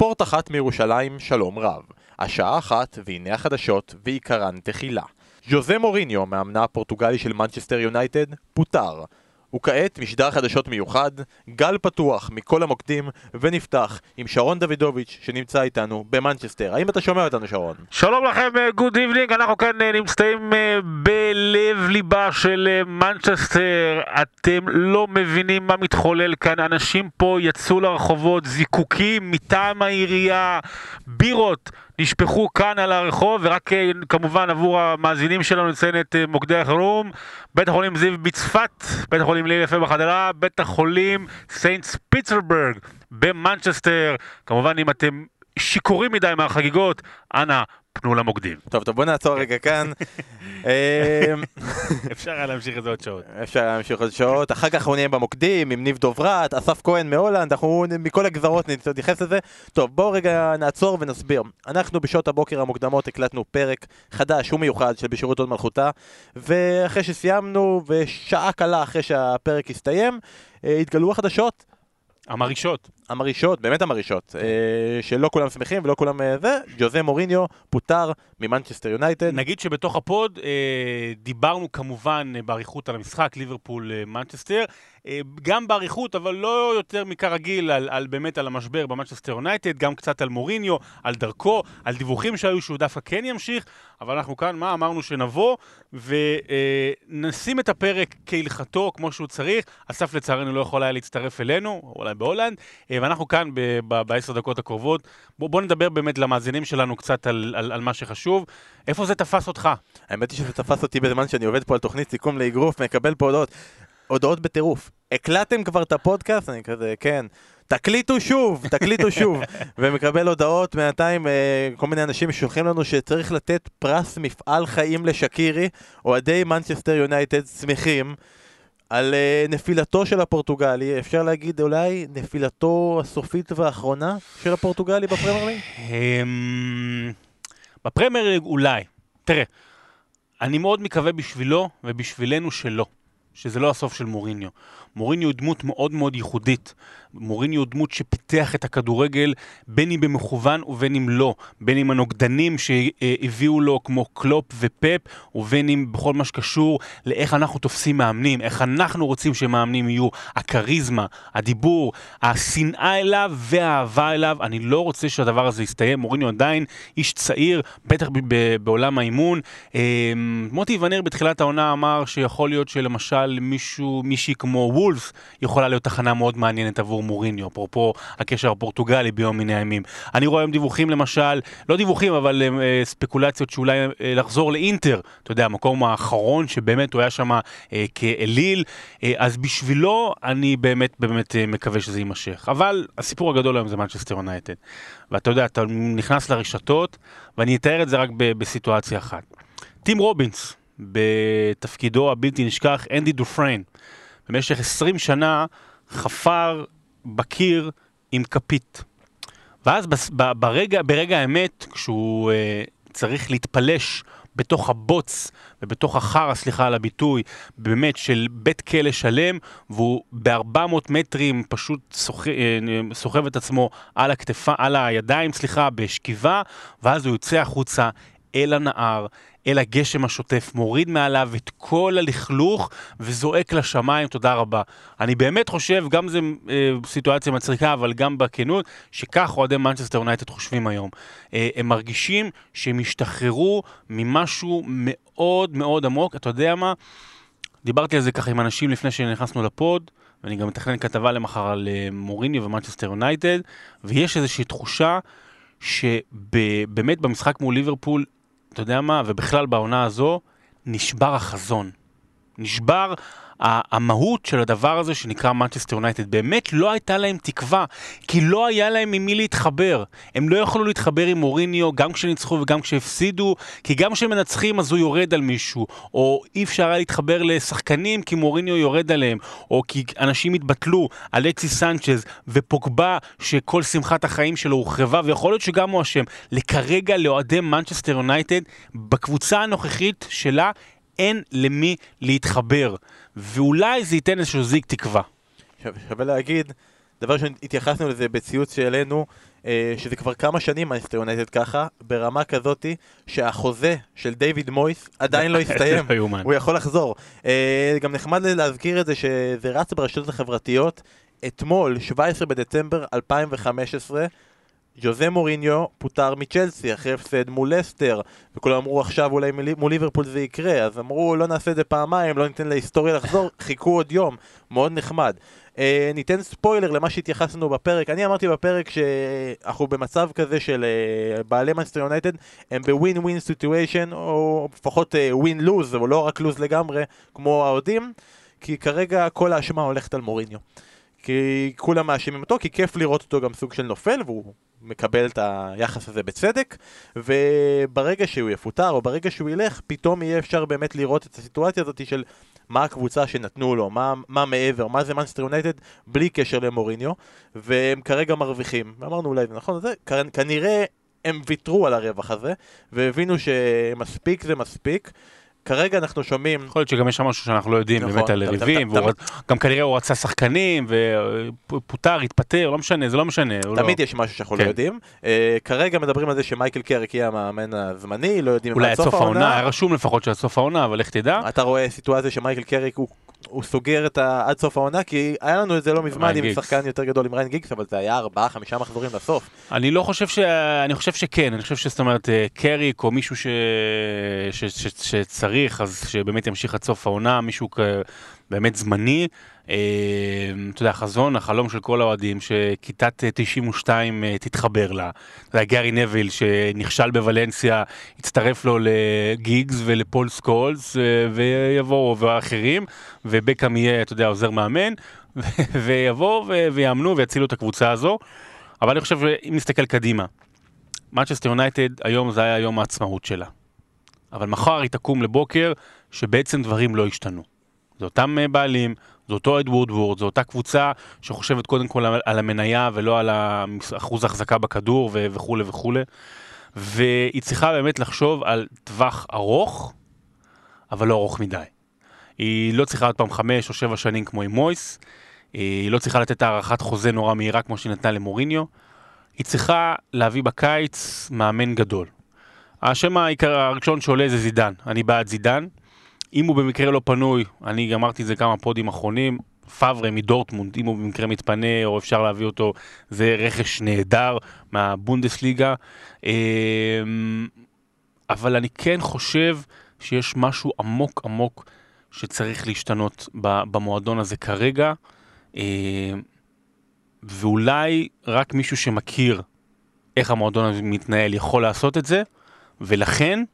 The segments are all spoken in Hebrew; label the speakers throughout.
Speaker 1: ספורט אחת מירושלים, שלום רב. השעה אחת, והנה החדשות, ועיקרן תחילה. ז'וזה מוריניו, מאמנה הפורטוגלי של מנצ'סטר יונייטד, פוטר. וכעת משדר חדשות מיוחד, גל פתוח מכל המוקדים, ונפתח עם שרון דוידוביץ' שנמצא איתנו במנצ'סטר. האם אתה שומע אותנו שרון?
Speaker 2: שלום לכם, good evening, אנחנו כאן אה, נמצאים אה, בלב ליבה של אה, מנצ'סטר. אתם לא מבינים מה מתחולל כאן, אנשים פה יצאו לרחובות, זיקוקים מטעם העירייה, בירות. נשפכו כאן על הרחוב, ורק כמובן עבור המאזינים שלנו נציין את מוקדי החירום, בית החולים זיו בצפת, בית החולים הלל יפה בחדרה, בית החולים סיינט פיטרברג במנצ'סטר, כמובן אם אתם שיכורים מדי מהחגיגות, אנא פנו למוקדים.
Speaker 1: טוב, טוב, בוא נעצור רגע כאן. אמ,
Speaker 2: אפשר היה להמשיך את זה עוד שעות.
Speaker 1: אפשר היה להמשיך עוד שעות. אחר כך אנחנו נהיה במוקדים עם ניב דוברת, אסף כהן מהולנד, אנחנו מכל הגזרות נתייחס לזה. טוב, בואו רגע נעצור ונסביר. אנחנו בשעות הבוקר המוקדמות הקלטנו פרק חדש ומיוחד של בשירות הוד מלכותה, ואחרי שסיימנו, ושעה קלה אחרי שהפרק הסתיים, אה, התגלו החדשות.
Speaker 2: המרעישות.
Speaker 1: המרעישות, באמת המרעישות, אה, שלא כולם שמחים ולא כולם אה, זה, ז'וזה מוריניו פוטר ממנצ'סטר יונייטד.
Speaker 2: נגיד שבתוך הפוד אה, דיברנו כמובן באריכות על המשחק ליברפול מנצ'סטר, גם באריכות, אבל לא יותר מכרגיל על, על באמת על המשבר במנצ'סטר יונייטד, גם קצת על מוריניו, על דרכו, על דיווחים שהיו שהוא דווקא כן ימשיך, אבל אנחנו כאן, מה אמרנו שנבוא ונשים את הפרק כהלכתו, כמו שהוא צריך. אסף לצערנו לא יכול היה להצטרף אלינו, אולי בהולנד. ואנחנו כאן בעשר דקות הקרובות. בוא, בוא נדבר באמת למאזינים שלנו קצת על, על, על מה שחשוב. איפה זה תפס אותך?
Speaker 1: האמת היא שזה תפס אותי בזמן שאני עובד פה על תוכנית סיכום לאגרוף, מקבל פה הודעות. הודעות בטירוף. הקלטתם כבר את הפודקאסט? אני כזה, כן. תקליטו שוב, תקליטו שוב. ומקבל הודעות בינתיים, אה, כל מיני אנשים ששולחים לנו שצריך לתת פרס מפעל חיים לשקירי. אוהדי מנצ'סטר יונייטד שמחים. על uh, נפילתו של הפורטוגלי, אפשר להגיד אולי נפילתו הסופית והאחרונה של הפורטוגלי בפרמייר ליג?
Speaker 2: אמ, בפרמייר ליג אולי. תראה, אני מאוד מקווה בשבילו ובשבילנו שלא. שזה לא הסוף של מוריניו. מוריניו הוא דמות מאוד מאוד ייחודית. מוריניו הוא דמות שפיתח את הכדורגל בין אם במכוון ובין אם לא. בין אם הנוגדנים שהביאו לו כמו קלופ ופפ, ובין אם בכל מה שקשור לאיך אנחנו תופסים מאמנים, איך אנחנו רוצים שמאמנים יהיו. הכריזמה, הדיבור, השנאה אליו והאהבה אליו. אני לא רוצה שהדבר הזה יסתיים. מוריניו עדיין איש צעיר, בטח בעולם האימון. אמ, מוטי ונר בתחילת העונה אמר שיכול להיות שלמשל מישהו, מישהי כמו וולפס יכולה להיות תחנה מאוד מעניינת עבור מוריניו, אפרופו הקשר הפורטוגלי ביום מן הימים. אני רואה היום דיווחים למשל, לא דיווחים, אבל אה, ספקולציות שאולי אה, לחזור לאינטר, אתה יודע, המקום האחרון שבאמת הוא היה שם אה, כאליל, אה, אז בשבילו אני באמת באמת אה, מקווה שזה יימשך. אבל הסיפור הגדול היום זה מנצ'סטר יונייטד. ואתה יודע, אתה נכנס לרשתות, ואני אתאר את זה רק בסיטואציה אחת. טים רובינס, בתפקידו הבלתי נשכח, אנדי דופריין, במשך 20 שנה חפר בקיר עם כפית. ואז ברגע, ברגע האמת, כשהוא uh, צריך להתפלש בתוך הבוץ ובתוך החרא, סליחה על הביטוי, באמת של בית כלא שלם, והוא ב-400 מטרים פשוט אה, סוחב את עצמו על הכתפה, על הידיים, סליחה, בשכיבה, ואז הוא יוצא החוצה אל הנהר, אל הגשם השוטף, מוריד מעליו את כל הלכלוך וזועק לשמיים, תודה רבה. אני באמת חושב, גם זו אה, סיטואציה מצחיקה, אבל גם בכנות, שכך אוהדי מנצ'סטר יונייטד חושבים היום. אה, הם מרגישים שהם השתחררו ממשהו מאוד מאוד עמוק, אתה יודע מה? דיברתי על זה ככה עם אנשים לפני שנכנסנו לפוד, ואני גם מתכנן כתבה למחר על אה, מוריניו ומנצ'סטר יונייטד, ויש איזושהי תחושה שבאמת במשחק מול ליברפול אתה יודע מה, ובכלל בעונה הזו, נשבר החזון. נשבר המהות של הדבר הזה שנקרא מנצ'סטר יונייטד. באמת לא הייתה להם תקווה, כי לא היה להם עם מי להתחבר. הם לא יכלו להתחבר עם מוריניו גם כשניצחו וגם כשהפסידו, כי גם כשמנצחים אז הוא יורד על מישהו, או אי אפשר היה להתחבר לשחקנים כי מוריניו יורד עליהם, או כי אנשים התבטלו, אלכסי סנצ'ז ופוגבה שכל שמחת החיים שלו הוחרבה, ויכול להיות שגם הוא אשם. לכרגע לאוהדי מנצ'סטר יונייטד, בקבוצה הנוכחית שלה, אין למי להתחבר. ואולי זה ייתן איזשהו זיק תקווה.
Speaker 1: שווה להגיד, דבר ראשון, התייחסנו לזה בציוץ שהעלינו, אה, שזה כבר כמה שנים מנסטר יונייטד ככה, ברמה כזאתי שהחוזה של דיוויד מויס עדיין לא הסתיים,
Speaker 2: לא.
Speaker 1: הוא יכול לחזור. אה, גם נחמד להזכיר את זה שזה רץ ברשתות החברתיות. אתמול, 17 בדצמבר 2015, ז'וזה מוריניו פוטר מצ'לסי אחרי הפסד מול לסטר וכולם אמרו עכשיו אולי מול ליברפול זה יקרה. אז אמרו לא נעשה את זה פעמיים, לא ניתן להיסטוריה לחזור חיכו עוד יום, מאוד נחמד. אה, ניתן ספוילר למה שהתייחסנו בפרק. אני אמרתי בפרק שאנחנו במצב כזה של אה, בעלי מנצ'סטר יונייטד הם ב win win situation או לפחות win lose או לא רק lose לגמרי כמו האוהדים כי כרגע כל האשמה הולכת על מוריניו. כי כולם מאשימים אותו, כי כיף לראות אותו גם סוג של נופל, והוא מקבל את היחס הזה בצדק, וברגע שהוא יפוטר, או ברגע שהוא ילך, פתאום יהיה אפשר באמת לראות את הסיטואציה הזאת של מה הקבוצה שנתנו לו, מה, מה מעבר, מה זה מנסטר יונייטד, בלי קשר למוריניו, והם כרגע מרוויחים. ואמרנו אולי זה נכון, זה, כנראה הם ויתרו על הרווח הזה, והבינו שמספיק זה מספיק. כרגע אנחנו שומעים
Speaker 2: יכול להיות שגם יש שם משהו שאנחנו לא יודעים
Speaker 1: נכון,
Speaker 2: באמת על יריבים, גם כנראה הוא רצה שחקנים, ופוטר, התפטר, לא משנה, זה לא משנה. לא-
Speaker 1: תמיד יש משהו שאנחנו
Speaker 2: כן.
Speaker 1: לא יודעים. אה, כרגע מדברים על זה שמייקל קרק יהיה המאמן הזמני, לא יודעים אם
Speaker 2: אולי
Speaker 1: עד
Speaker 2: עד סוף העונה, היה רשום לפחות שעד סוף העונה, אבל לך תדע.
Speaker 1: אתה רואה סיטואציה שמייקל קריק הוא, הוא סוגר את ה... עד סוף העונה, כי היה לנו את זה לא מזמן עם
Speaker 2: גיגס.
Speaker 1: שחקן יותר גדול עם ראיין גיגס, אבל זה היה ארבעה, חמישה מחזורים לסוף.
Speaker 2: אני לא חושב ש... אני חושב שכן, אני חושב שזאת אומרת אה, קריק או מישהו ש... ש... ש... שצריך, אז שבאמת ימשיך עד סוף העונה, מישהו כ... באמת זמני. אה, אתה יודע, החזון, החלום של כל האוהדים, שכיתת אה, 92 אה, תתחבר לה. אתה יודע, גארי נוויל שנכשל בוולנסיה, יצטרף לו לגיגס ולפול סקולס, אה, ויבואו ואחרים, ובקאם יהיה, אתה יודע, עוזר מאמן, ויבואו ויאמנו ויצילו את הקבוצה הזו. אבל אני חושב שאם נסתכל קדימה, Manchester יונייטד היום זה היה יום העצמאות שלה. אבל מחר היא תקום לבוקר שבעצם דברים לא השתנו. זה אותם אה, בעלים, זה אותו אד וודוורד, זו אותה קבוצה שחושבת קודם כל על- המניה ולא על אחוז החזקה בכדור ו- וכולי וכולי. והיא צריכה באמת לחשוב על טווח ארוך, אבל לא ארוך מדי. היא לא צריכה עוד פעם חמש או שבע שנים כמו עם מויס, היא לא צריכה לתת הארכת חוזה נורא מהירה כמו שהיא נתנה למוריניו, היא צריכה להביא בקיץ מאמן גדול. השם העיקר הראשון שעולה זה זידן, אני בעד זידן. אם הוא במקרה לא פנוי, אני אמרתי את זה כמה פודים אחרונים, פאברה מדורטמונד, אם הוא במקרה מתפנה או אפשר להביא אותו, זה רכש נהדר מהבונדסליגה. אמ, אבל אני כן חושב שיש משהו עמוק עמוק שצריך להשתנות במועדון הזה כרגע, אמ, ואולי רק מישהו שמכיר איך המועדון הזה מתנהל יכול לעשות את זה, ולכן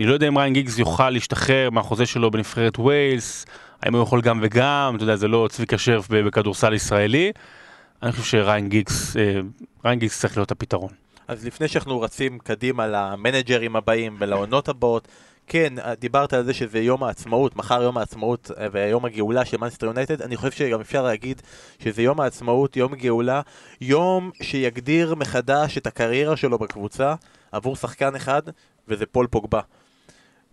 Speaker 2: אני לא יודע אם ריין גיגס יוכל להשתחרר מהחוזה שלו בנבחרת ווילס, האם הוא יכול גם וגם, אתה יודע, זה לא צביקה שרף בכדורסל ישראלי. אני חושב שראיין גיגס, אה, ראיין גיגס צריך להיות הפתרון.
Speaker 1: אז לפני שאנחנו רצים קדימה למנג'רים הבאים ולעונות הבאות, כן, דיברת על זה שזה יום העצמאות, מחר יום העצמאות אה, ויום הגאולה של מנצ'סטר יונייטד, אני חושב שגם אפשר להגיד שזה יום העצמאות, יום גאולה, יום שיגדיר מחדש את הקריירה שלו בקבוצה עבור שחקן אחד, וזה פול פוגבה.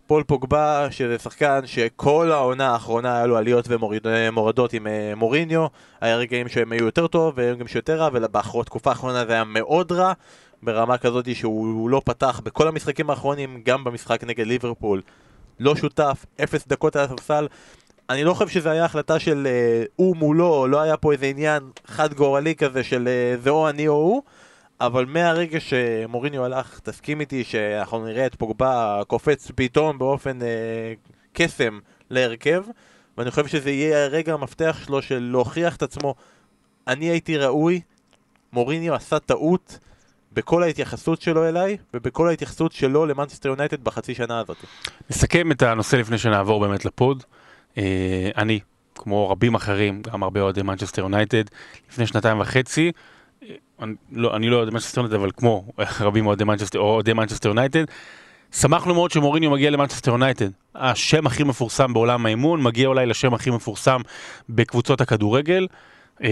Speaker 1: פול פוגבה, שזה שחקן שכל העונה האחרונה היה לו עליות ומורדות עם אה, מוריניו, היה רגעים שהם היו יותר טוב ורגעים שיותר רע, ובתקופה האחרונה זה היה מאוד רע, ברמה כזאת שהוא לא פתח בכל המשחקים האחרונים, גם במשחק נגד ליברפול, לא שותף, אפס דקות על הספסל. אני לא חושב שזו הייתה החלטה של אה, הוא מולו, לא היה פה איזה עניין חד גורלי כזה של אה, זה או אני או הוא, אבל מהרגע שמוריניו הלך, תסכים איתי שאנחנו נראה את פוגבה קופץ פתאום באופן אה, קסם להרכב, ואני חושב שזה יהיה הרגע המפתח שלו של להוכיח את עצמו. אני הייתי ראוי, מוריניו עשה טעות בכל ההתייחסות שלו אליי, ובכל ההתייחסות שלו למנצ'סטר יונייטד בחצי שנה הזאת.
Speaker 2: נסכם את הנושא לפני שנעבור באמת לפוד. אה, אני, כמו רבים אחרים, גם הרבה אוהדי מנצ'סטר יונייטד, לפני שנתיים וחצי, אני לא, אוהד מנצ'סטר יונייטד, אבל כמו רבים אוהדי מנצ'סטר, אוהדי מנצ'סטר יונייטד, שמחנו מאוד שמוריניו מגיע למנצ'סטר יונייטד. השם הכי מפורסם בעולם האימון, מגיע אולי לשם הכי מפורסם בקבוצות הכדורגל, אה,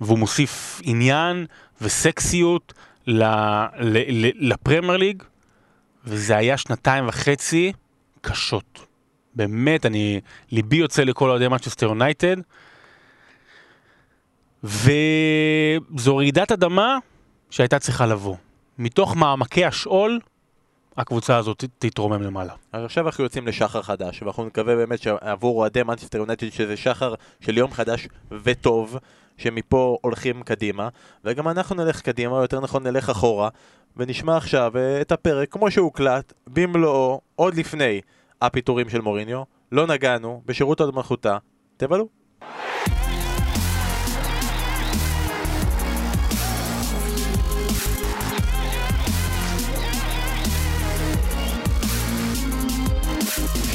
Speaker 2: והוא מוסיף עניין וסקסיות לפרמייר ליג, וזה היה שנתיים וחצי קשות. באמת, אני, ליבי יוצא לכל אוהדי מנצ'סטר יונייטד, וזו רעידת אדמה שהייתה צריכה לבוא. מתוך מעמקי השאול, הקבוצה הזאת תתרומם למעלה.
Speaker 1: אז עכשיו אנחנו יוצאים לשחר חדש, ואנחנו נקווה באמת שעבור אוהדי מנצ'סטר יונייטד שזה שחר של יום חדש וטוב, שמפה הולכים קדימה, וגם אנחנו נלך קדימה, או יותר נכון נלך אחורה, ונשמע עכשיו אה, את הפרק כמו שהוקלט, במלואו, עוד לפני הפיטורים של מוריניו, לא נגענו, בשירות עוד מלכותה, תבלו.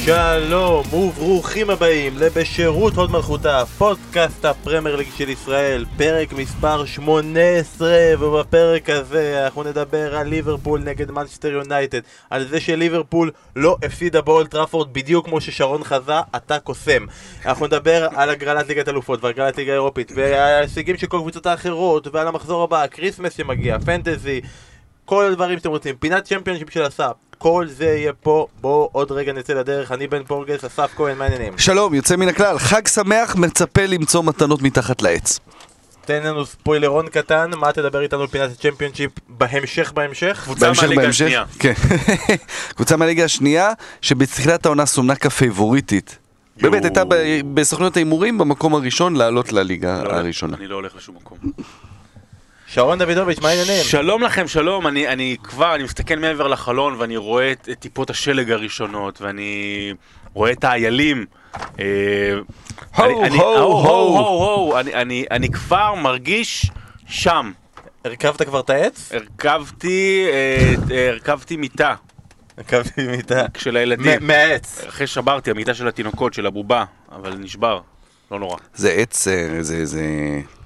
Speaker 1: שלום וברוכים הבאים לבשירות הוד מלכותה, פודקאסט הפרמייר ליג של ישראל, פרק מספר 18 ובפרק הזה אנחנו נדבר על ליברפול נגד מנצ'סטר יונייטד על זה שליברפול לא הפסידה באולד טראפורד בדיוק כמו ששרון חזה, אתה קוסם. אנחנו נדבר על הגרלת ליגת אלופות והגרלת ליגה אירופית וההישגים של כל קבוצות האחרות ועל המחזור הבא, כריסמס שמגיע, פנטזי כל הדברים שאתם רוצים, פינת צ'מפיונשיפ של אסף, כל זה יהיה פה, בואו עוד רגע נצא לדרך, אני בן פורגס, אסף כהן, מה העניינים?
Speaker 3: שלום, יוצא מן הכלל, חג שמח, מצפה למצוא מתנות מתחת לעץ.
Speaker 1: תן לנו ספוילרון קטן, מה תדבר איתנו על פינת הצ'מפיונשיפ בהמשך בהמשך?
Speaker 2: קבוצה
Speaker 3: בהמשך,
Speaker 2: מהליגה
Speaker 3: בהמשך.
Speaker 2: השנייה.
Speaker 3: כן. קבוצה מהליגה השנייה, שבתחילת העונה סומנה כפייבוריטית. באמת. הייתה בסוכנות ההימורים במקום הראשון לעלות לליגה
Speaker 2: לא,
Speaker 3: הראשונה.
Speaker 2: אני לא הולך לשום מקום.
Speaker 1: שרון דוידוביץ', מה העניינים?
Speaker 2: שלום לכם, שלום, אני, אני כבר, אני מסתכל מעבר לחלון ואני רואה את, את טיפות השלג הראשונות ואני רואה את האיילים. אה,
Speaker 3: הו,
Speaker 2: אני- אני-
Speaker 3: הו,
Speaker 2: הו,
Speaker 3: הו.
Speaker 2: הו, הו, אני- אני- אני כבר מרגיש שם.
Speaker 1: הרכבת כבר את העץ?
Speaker 2: הרכבתי, אה, אה, הרכבתי מיטה
Speaker 1: הרכבתי מיטה.
Speaker 2: של הילדים.
Speaker 1: מהעץ.
Speaker 2: אחרי שברתי, המיטה של התינוקות, של הבובה, אבל נשבר, לא נורא.
Speaker 3: זה עץ, אה, זה, זה,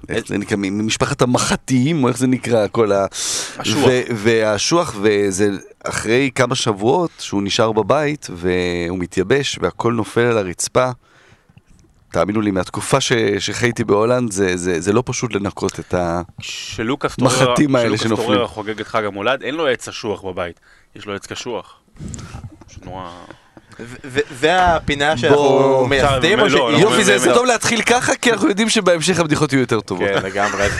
Speaker 3: איך זה נקרא, ממשפחת המחטיים, או איך זה נקרא, כל ה...
Speaker 2: אשוח.
Speaker 3: ו- והאשוח, וזה אחרי כמה שבועות שהוא נשאר בבית, והוא מתייבש, והכל נופל על הרצפה. תאמינו לי, מהתקופה ש- שחייתי בהולנד, זה, זה, זה לא פשוט לנקות את ה...
Speaker 2: כשלוקאס טוררה
Speaker 3: מחטים האלה
Speaker 2: כשלוקאס
Speaker 3: שנופלים.
Speaker 2: טוררה חוגג את חג המולד, אין לו עץ אשוח בבית, יש לו עץ קשוח. נורא...
Speaker 1: זה הפינה שאנחנו מייסדים
Speaker 3: יופי, זה טוב להתחיל ככה, כי אנחנו יודעים שבהמשך הבדיחות יהיו יותר טובות.
Speaker 1: כן, לגמרי.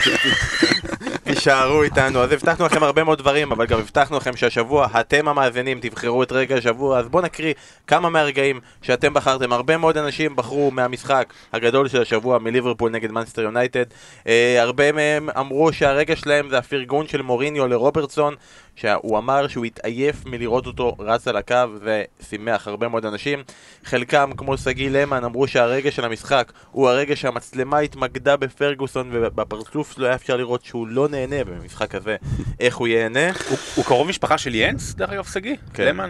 Speaker 1: תישארו איתנו. אז הבטחנו לכם הרבה מאוד דברים, אבל גם הבטחנו לכם שהשבוע אתם המאזינים תבחרו את רגע השבוע, אז בואו נקריא כמה מהרגעים שאתם בחרתם. הרבה מאוד אנשים בחרו מהמשחק הגדול של השבוע מליברפול נגד מנסטר יונייטד. אה, הרבה מהם אמרו שהרגע שלהם זה הפרגון של מוריניו לרוברטסון, שהוא אמר שהוא התעייף מלראות אותו רץ על הקו ושימח הרבה מאוד אנשים. חלקם, כמו שגיא למן, אמרו שהרגע של המשחק הוא הרגע שהמצלמה התמקדה בפרגוסון ובפרצוף שלו היה אפשר לראות שהוא לא נהנה במשחק הזה, איך הוא ייהנה.
Speaker 2: הוא- הוא קרוב משפחה של ינס, דרך אגב, שגיא?
Speaker 1: כן.
Speaker 2: למן?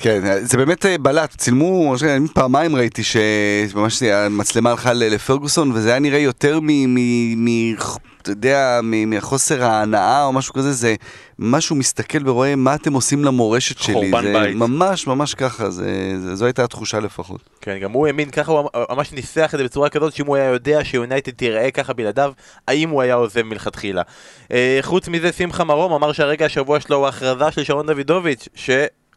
Speaker 3: כן, זה באמת אה, בלט, צילמו, פעמיים ראיתי שממש המצלמה הלכה לפרגוסון, וזה היה נראה יותר מ... מ, מ אתה יודע, מחוסר ההנאה או משהו כזה, זה משהו מסתכל ורואה מה אתם עושים למורשת שלי.
Speaker 2: חורבן
Speaker 3: זה
Speaker 2: בית.
Speaker 3: ממש ממש ככה, זה, זה, זו הייתה התחושה לפחות.
Speaker 1: כן, גם הוא האמין ככה, הוא ממש ניסח את זה בצורה כזאת שאם הוא היה יודע שיונייטד תיראה ככה בלעדיו, האם הוא היה עוזב מלכתחילה. אה, חוץ מזה, שמחה מרום אמר שהרגע השבוע שלו הוא הכרזה של שרון דוידוביץ',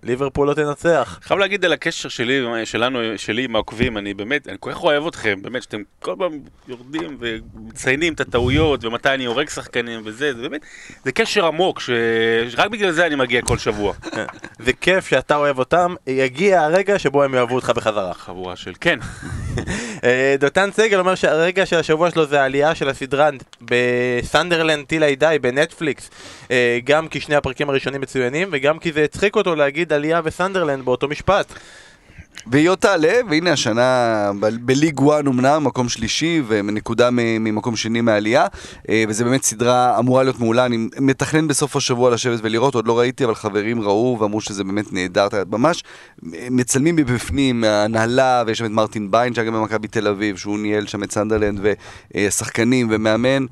Speaker 1: שליברפול לא תנצח.
Speaker 2: חייב להגיד על הקשר שלי, שלנו, שלי עם העוקבים, אני באמת, אני כל כך אוהב אתכם, באמת, שאתם כל פעם יורדים ומציינים את הטעויות ומתי אני הורג שחקנים וזה, זה באמת, זה קשר עמוק, שרק בגלל זה אני מגיע כל שבוע.
Speaker 1: זה כיף שאתה אוהב אותם, יגיע הרגע שבו הם יאהבו אותך בחזרה.
Speaker 2: חבורה של, כן,
Speaker 1: דותן סגל אומר שהרגע של השבוע שלו זה העלייה של הסדרה בסנדרלנד טיל איי בנטפליקס. אה, גם כי שני הפרקים הראשונים מצוינים וגם כי זה הצחיק אותו להגיד עלייה בסנדרלנד באותו משפט
Speaker 3: והיא עוד תעלה, והנה השנה בליג 1 אמנם, מקום שלישי ונקודה ממקום שני מהעלייה, אה, וזה באמת סדרה אמורה להיות מעולה, אני מתכנן בסוף השבוע לשבת ולראות, עוד לא ראיתי, אבל חברים ראו ואמרו שזה באמת נהדר, ממש מצלמים מבפנים, ההנהלה, ויש שם את מרטין ביין שהיה גם במכבי תל אביב, שהוא ניהל שם את סנדרלנד, ושחקנים ומאמן,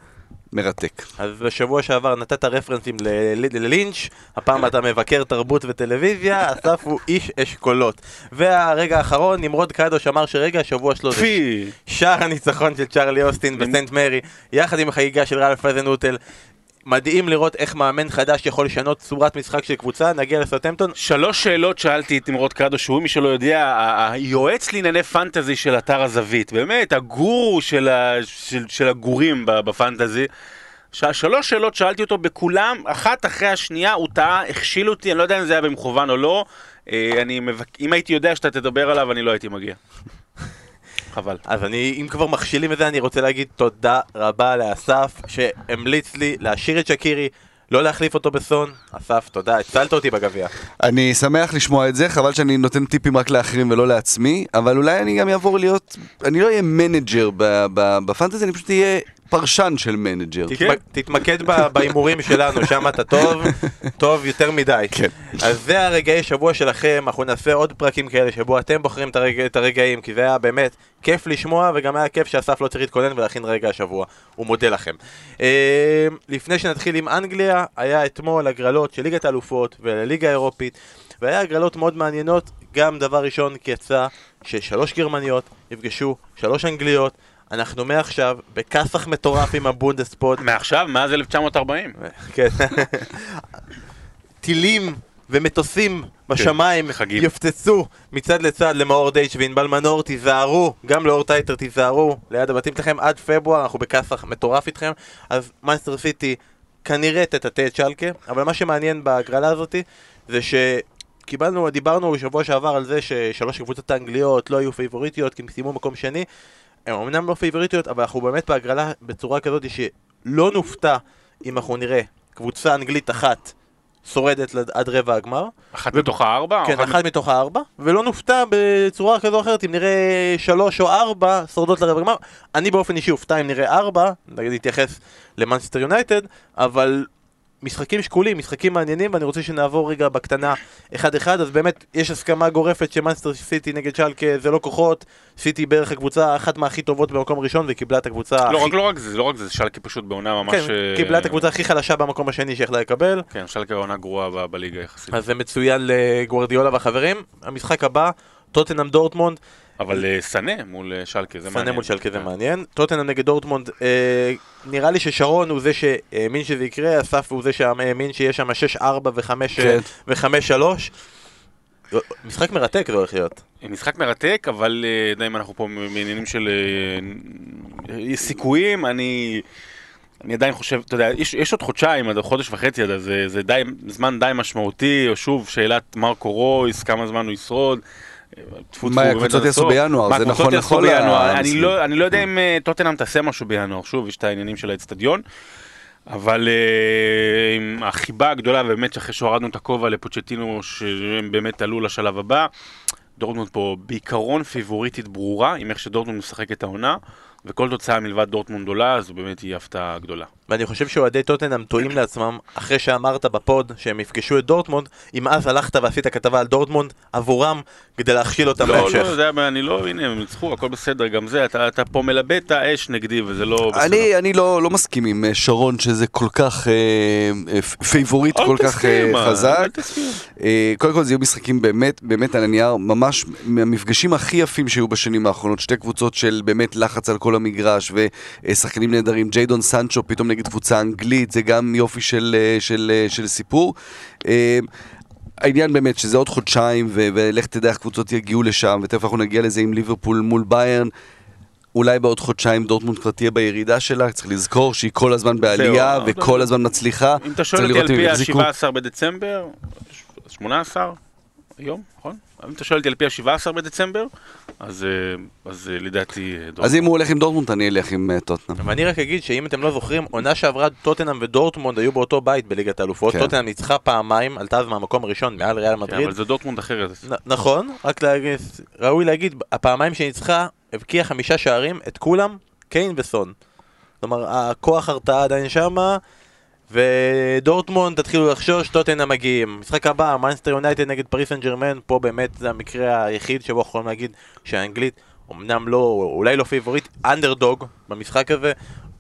Speaker 3: מרתק.
Speaker 1: אז בשבוע שעבר נתת רפרנסים ללינץ', הפעם אתה מבקר תרבות וטלוויזיה, אסף הוא איש אשכולות. והרגע האחרון, נמרוד קדוש אמר שרגע השבוע שלו זה שער הניצחון של צ'ארלי אוסטין בסנט מרי, יחד עם החגיגה של רלף פזנוטל. מדהים לראות איך מאמן חדש יכול לשנות צורת משחק של קבוצה, נגיע לסרטמפטון.
Speaker 2: שלוש שאלות שאלתי את נמרוד קרדו, שהוא מי שלא יודע, היועץ לענייני פנטזי של אתר הזווית, באמת, הגורו של, ה, של, של הגורים בפנטזי. שלוש שאלות שאלתי אותו בכולם, אחת אחרי השנייה, הוא טעה, הכשיל אותי, אני לא יודע אם זה היה במכוון או לא. אה, אני מבק... אם הייתי יודע שאתה תדבר עליו, אני לא הייתי מגיע. חבל.
Speaker 1: אז אני, אם כבר מכשילים את זה, אני רוצה להגיד תודה רבה לאסף, שהמליץ לי להשאיר את שקירי, לא להחליף אותו בסון. אסף, תודה, הצלת אותי בגביע.
Speaker 3: אני שמח לשמוע את זה, חבל שאני נותן טיפים רק לאחרים ולא לעצמי, אבל אולי אני גם אעבור להיות, אני לא אהיה מנג'ר ב- ב- בפנטזי, אני פשוט אהיה פרשן של מנג'ר.
Speaker 1: תתמק- תתמקד בהימורים שלנו, שם אתה טוב, טוב יותר מדי.
Speaker 3: כן.
Speaker 1: אז זה הרגעי שבוע שלכם, אנחנו נעשה עוד פרקים כאלה שבו אתם בוחרים את, הרגע, את הרגעים, כי זה היה באמת כיף לשמוע, וגם היה כיף שאסף לא צריך להתכונן ולהכין רגע השבוע. הוא מודה לכם. אה, לפני שנתחיל עם אנגליה, היה אתמול הגרלות של ליגת האלופות ולליגה האירופית, והיה הגרלות מאוד מעניינות, גם דבר ראשון כי יצא ששלוש גרמניות נפגשו שלוש אנגליות. אנחנו מעכשיו בכסח מטורף עם הבונדספוד,
Speaker 2: מעכשיו, מאז 1940.
Speaker 1: כן. טילים ומטוסים בשמיים
Speaker 2: חגים.
Speaker 1: יפצצו מצד לצד למאור דייץ' וענבל מנור, תיזהרו, גם לאור טייטר תיזהרו, ליד הבתים שלכם עד פברואר, אנחנו בכסח מטורף איתכם, אז מנצ'סטר סיטי כנראה תטאטא את שלקה, אבל מה שמעניין בהגרלה הזאתי זה שקיבלנו, דיברנו בשבוע שעבר על זה ששלוש הקבוצות האנגליות לא היו פייבוריטיות כי הם סיימו מקום שני, הן אמנם לא פייבוריטיות, אבל אנחנו באמת בהגרלה בצורה כזאת שלא נופתע אם אנחנו נראה קבוצה אנגלית אחת שורדת עד רבע הגמר,
Speaker 2: אחת מתוך הארבע?
Speaker 1: כן,
Speaker 2: אחת
Speaker 1: אחת מתוך הארבע, ולא נופתע בצורה כזו או אחרת אם נראה שלוש או ארבע שורדות לרבע הגמר. אני באופן אישי אופתע אם נראה ארבע, נגיד להתייחס למאנסטר יונייטד, אבל משחקים שקולים, משחקים מעניינים, ואני רוצה שנעבור רגע בקטנה אחד-אחד, אז באמת יש הסכמה גורפת שמאנסטר סיטי נגד שלקה זה לא כוחות, סיטי בערך הקבוצה אחת מהכי טובות במקום ראשון והיא קיבלה את הקבוצה
Speaker 2: לא,
Speaker 1: הכי...
Speaker 2: רק, לא רק זה, לא רק זה, שלקה פשוט בעונה ממש...
Speaker 1: כן,
Speaker 2: אה,
Speaker 1: קיבלה את הקבוצה הכי חלשה במקום השני שיכלה לקבל,
Speaker 2: כן, שלקה עונה גרועה בליגה יחסית.
Speaker 1: אז זה מצוין לגוורדיולה והחברים. המשחק הבא, טוטנהאם דורטמונד,
Speaker 2: אבל אה, סנה מול אה, שלקה, זה מעניין.
Speaker 1: סנה מול שלקה זה
Speaker 2: כן.
Speaker 1: מעניין. טוטנהאם נגד דורטמונד, אה, נראה לי ששרון הוא זה שהאמין שזה יקרה, אסף הוא זה שהאמין שיהיה שם 6-4
Speaker 3: כן.
Speaker 1: ו-5-3. משחק מרתק זה הולך להיות.
Speaker 2: משחק מרתק, אבל די אם אנחנו פה בעניינים של סיכויים, אני... אני עדיין חושב, אתה יודע, יש, יש עוד חודשיים, עד חודש וחצי, עד אז זה, זה די, זמן די משמעותי, או שוב, שאלת מרקו רויס, כמה זמן הוא ישרוד.
Speaker 3: מה הקבוצות יעשו. בינואר? זה נכון לכל
Speaker 2: בינואר? אני
Speaker 3: המסלול.
Speaker 2: לא, אני לא יודע אם אה, טוטנאם תעשה משהו בינואר, שוב, יש את העניינים של האצטדיון. אבל עם החיבה הגדולה, באמת שאחרי שהורדנו את הכובע לפוצ'טינו, שהם באמת עלו לשלב הבא, דורטמונד פה בעיקרון פייבוריטית ברורה, עם איך שדורטמונד משחק את העונה, וכל תוצאה מלבד דורטמונד עולה, אז באמת תהיה הפתעה גדולה.
Speaker 1: ואני חושב שאוהדי טוטנהאם טועים לעצמם, אחרי שאמרת בפוד שהם יפגשו את דורטמונד, אם אז הלכת ועשית כתבה על דורטמונד עבורם, כדי להכשיל אותם
Speaker 2: לא,
Speaker 1: בהמשך.
Speaker 2: לא, זה היה, אני לא, הנה, הם ניצחו, הכל בסדר, גם זה, אתה, אתה פה מלבה את האש נגדי, וזה לא בסדר.
Speaker 3: אני, אני לא, לא מסכים עם אה, שרון שזה כל כך אה, אה, פייבוריט כל כך אה,
Speaker 2: אל
Speaker 3: חזק.
Speaker 2: תסכים.
Speaker 3: אה, קודם כל זה יהיו משחקים באמת, באמת על הנייר, ממש מהמפגשים הכי יפים שהיו בשנים האחרונות, שתי קבוצות של באמת לחץ על כל המגרש ושחקנים נהדרים, ג'יידון סנצ'ו פתאום נגד קבוצה אנגלית, זה גם יופי של, אה, של, אה, של סיפור. אה, העניין באמת שזה עוד חודשיים ו- ולך תדע איך קבוצות יגיעו לשם ותכף אנחנו נגיע לזה עם ליברפול מול ביירן אולי בעוד חודשיים דורטמונד כבר תהיה בירידה שלה, צריך לזכור שהיא כל הזמן בעלייה
Speaker 2: זהו,
Speaker 3: וכל הזמן מצליחה.
Speaker 2: אם אתה שואל אותי על פי
Speaker 3: הם יחזיקו.
Speaker 2: ה-17 בדצמבר, 18 היום, נכון? אם אתה שואל אותי על פי ה-17 בדצמבר, אז אה, אז, אה, לדעתי... אה,
Speaker 3: אז
Speaker 2: דורטמונד.
Speaker 3: אם הוא הולך עם דורטמונד אני אלך עם טוטנהאם.
Speaker 1: ואני רק אגיד שאם אתם לא זוכרים, עונה שעברה טוטנהאם ודורטמונד היו באותו בית בליגת האלופות,
Speaker 3: כן.
Speaker 1: טוטנהאם ניצחה פעמיים, עלתה אז מהמקום הראשון מעל ריאל
Speaker 2: כן,
Speaker 1: מדריד.
Speaker 2: אבל זה דורטמונד אחרת.
Speaker 1: נ- נכון, רק להגיד, ראוי להגיד, הפעמיים שניצחה, הבקיעה חמישה שערים, את כולם, קיין וסון. כלומר, הכוח הרתעה עדיין שמה, ודורטמונד תתחילו לחשוש, טוטנהאם מגיעים. משחק הבא, מנצ'סטר יונייטד נגד פריז סן ז'רמן, פה באמת זה המקרה היחיד שבו יכולים להגיד שהאנגלית, אמנם לא, אולי לא פייבוריט, אנדרדוג במשחק הזה.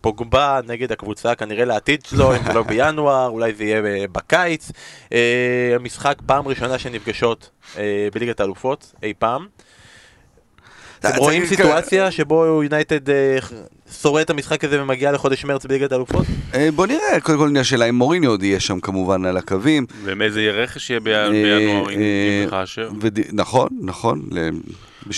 Speaker 1: פוגבה נגד הקבוצה כנראה לעתיד שלו, אם לא בינואר, אולי זה יהיה ב- בקיץ. אה, המשחק פעם ראשונה שנפגשות אה, בליגת האלופות, אי פעם. אתם רואים סיטואציה שבו יונייטד אה, שורד את המשחק הזה ומגיעה לחודש מרץ בליגת האלופות?
Speaker 3: אה, בוא נראה, קודם כל עניין השאלה אם מוריני עוד יהיה שם כמובן על הקווים.
Speaker 2: ומאיזה רכש יהיה בינואר,
Speaker 3: אה,
Speaker 2: אם
Speaker 3: נכון, נכון.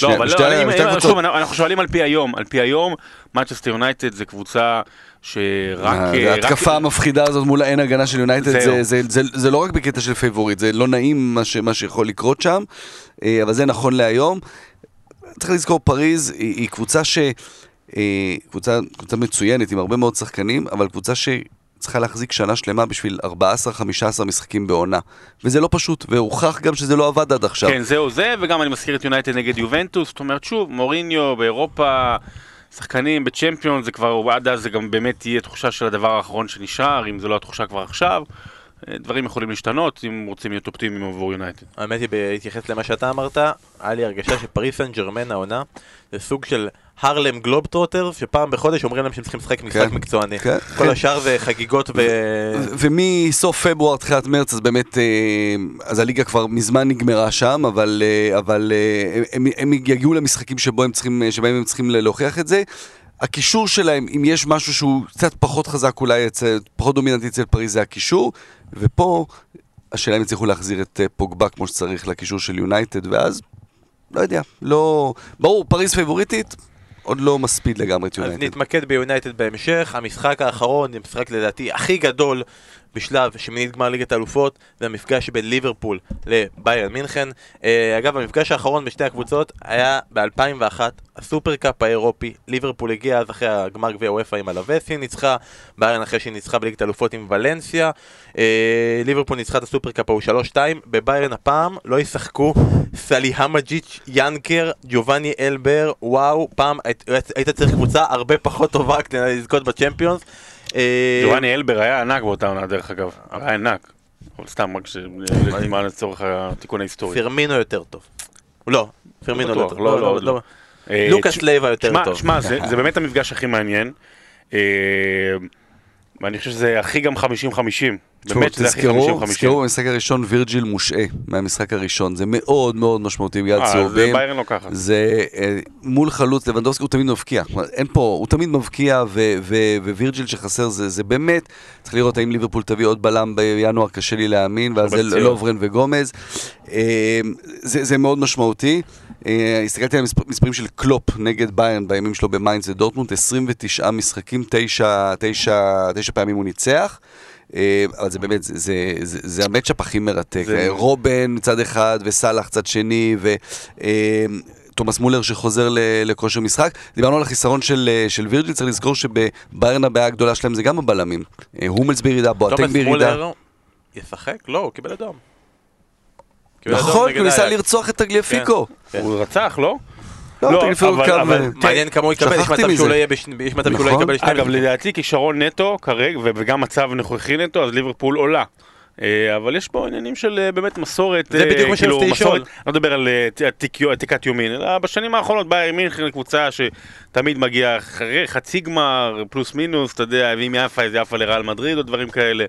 Speaker 2: לא, אבל לא. שוב, אנחנו שואלים על פי היום, על פי היום, Manchester United זה קבוצה שרק... רק-
Speaker 3: ההתקפה המפחידה הזאת מול האין הגנה של יונייטד. זה- זה- זה- זה לא רק בקטע של פייבוריט, זה לא נעים מה ש- מה שיכול לקרות שם, אבל זה נכון להיום. צריך לזכור, פריז היא היא קבוצה ש... אה, קבוצה קבוצה מצוינת עם הרבה מאוד שחקנים, אבל קבוצה שצריכה להחזיק שנה שלמה בשביל 14-15 משחקים בעונה. וזה לא פשוט, והוכח גם שזה לא עבד עד עכשיו.
Speaker 2: כן, זהו זה, וגם אני מזכיר את יונייטד נגד יובנטוס, זאת אומרת, שוב, מוריניו באירופה, שחקנים בצ'מפיון, זה כבר, עד אז זה גם באמת תהיה תחושה של הדבר האחרון שנשאר, אם זו לא התחושה כבר עכשיו. אה, דברים יכולים להשתנות, אם רוצים להיות אופטימיים עבור יונייטד.
Speaker 1: האמת היא, בהתייחס למה שאתה אמרת, היה לי הרגשה שפריס סן ג'רמן העונה זה סוג של הרלם גלוב טרוטר, שפעם בחודש אומרים להם שהם צריכים לשחק משחק
Speaker 3: כן.
Speaker 1: מקצועני.
Speaker 3: כן,
Speaker 1: כל
Speaker 3: כן.
Speaker 1: השאר זה חגיגות ו...
Speaker 3: ומסוף פברואר, תחילת מרץ, אז באמת, אה, אז הליגה כבר מזמן נגמרה שם, אבל, אה, אבל הם, הם יגיעו למשחקים שבו הם צריכים, שבהם הם צריכים להוכיח את זה. הקישור שלהם, אם יש משהו שהוא קצת פחות חזק אולי, פחות דומיננטי אצל פריז, זה הקישור, ופה השאלה אם יצליחו להחזיר את אה, פוגבה כמו שצריך לקישור של יונייטד, ואז, לא יודע, לא... ברור, פריז פייבוריטית, עוד לא מספיד לגמרי את
Speaker 1: אז
Speaker 3: יונייטד.
Speaker 1: נתמקד ביונייטד בהמשך, המשחק האחרון, זה משחק לדעתי הכי גדול בשלב שמינית גמר ליגת האלופות, זה המפגש בין ליברפול לביירן מינכן. אה, אגב, המפגש האחרון בשתי הקבוצות היה ב-2001, הסופרקאפ האירופי, ליברפול הגיע אז אחרי הגמר גביע וופא עם הלווס, היא ניצחה, ביירן אחרי שהיא ניצחה בליגת האלופות עם ולנסיה, אה, ליברפול ניצחה את הסופרקאפ ההוא 3-2, בביירן הפעם לא ישחקו סלי המג'יץ', ינקר, ג'ובאני אלבר, וואו, פעם היית צריך קבוצה הרבה פחות טובה כדי לזכות בצ'מפיונס. אה,
Speaker 2: ג'ובאני אלבר היה ענק באותה עונה, דרך אגב. היה ענק. אבל סתם, רק למען לצורך התיקון ההיסטורי.
Speaker 1: פרמינו יותר טוב. לא, פרמינו
Speaker 2: לא
Speaker 1: לא
Speaker 2: בטוח,
Speaker 1: טוב.
Speaker 2: לא, לא, לא. אה,
Speaker 1: לוקאס לייבה יותר טוב.
Speaker 2: שמע, זה זה באמת המפגש הכי מעניין. אה, ואני חושב שזה הכי גם 50-50. באמת שזה הכי 50-50.
Speaker 3: תזכרו, במשחק הראשון וירג'יל מושעה מהמשחק הראשון, זה מאוד מאוד משמעותי בגלל
Speaker 2: אה,
Speaker 3: צהובים.
Speaker 2: לוקחת.
Speaker 3: זה אה, מול חלוץ לבנדובסקי, הוא תמיד מבקיע. אין פה, הוא תמיד מבקיע, ווירג'יל שחסר, זה, זה באמת, צריך לראות האם ליברפול תביא עוד בלם בינואר, קשה לי להאמין, ואז זה. לוברן וגומז. אה, זה, זה מאוד משמעותי. הסתכלתי על המספרים של קלופ נגד ביירן בימים שלו במיינץ ודורטמונד, 29 משחקים, 9, 9, 9 פעמים הוא ניצח. אה, אבל זה באמת, זה, זה, זה, זה המצ'אפ הכי מרתק.
Speaker 2: זה-
Speaker 3: אה, רובן מצד אחד וסאלח צד שני, ותומאס מולר שחוזר לכושר משחק. דיברנו על החיסרון של, אה, של וירג'יל, צריך לזכור שבביירן הבעיה הגדולה שלהם זה גם הבלמים. אה, הומלס בירידה,
Speaker 1: תומאס
Speaker 3: בירידה.
Speaker 1: מולר ישחק? לא, הוא קיבל אדום.
Speaker 3: נכון, הוא ניסה. לרצוח את טגליאפיקו.
Speaker 1: כן.
Speaker 2: הוא רצח, לא?
Speaker 3: לא,
Speaker 2: לא, אבל-. אבל-
Speaker 3: אה,
Speaker 1: מעניין כמה הוא יקבל, יש מצב שהוא. לא יהיה בש- יש מצב שהוא לא
Speaker 3: נכון.
Speaker 1: יקבל שני
Speaker 2: אגב. לדעתי כישרון נטו כרגע, וגם מצב נוכחי נטו, אז ליברפול עולה. אה, אבל יש פה עניינים של אה, באמת מסורת,
Speaker 1: זה
Speaker 2: אה,
Speaker 1: בדיוק מה
Speaker 2: כאילו,
Speaker 1: שרציתי לשאול.
Speaker 2: לא מדבר על עתיקת יומין, אלא בשנים האחרונות בייר מינכן קבוצה שתמיד מגיעה אחרי חצי גמר, פלוס מינוס, אתה יודע, ואם יפה אז יפה לרעל מדריד או דברים כאלה.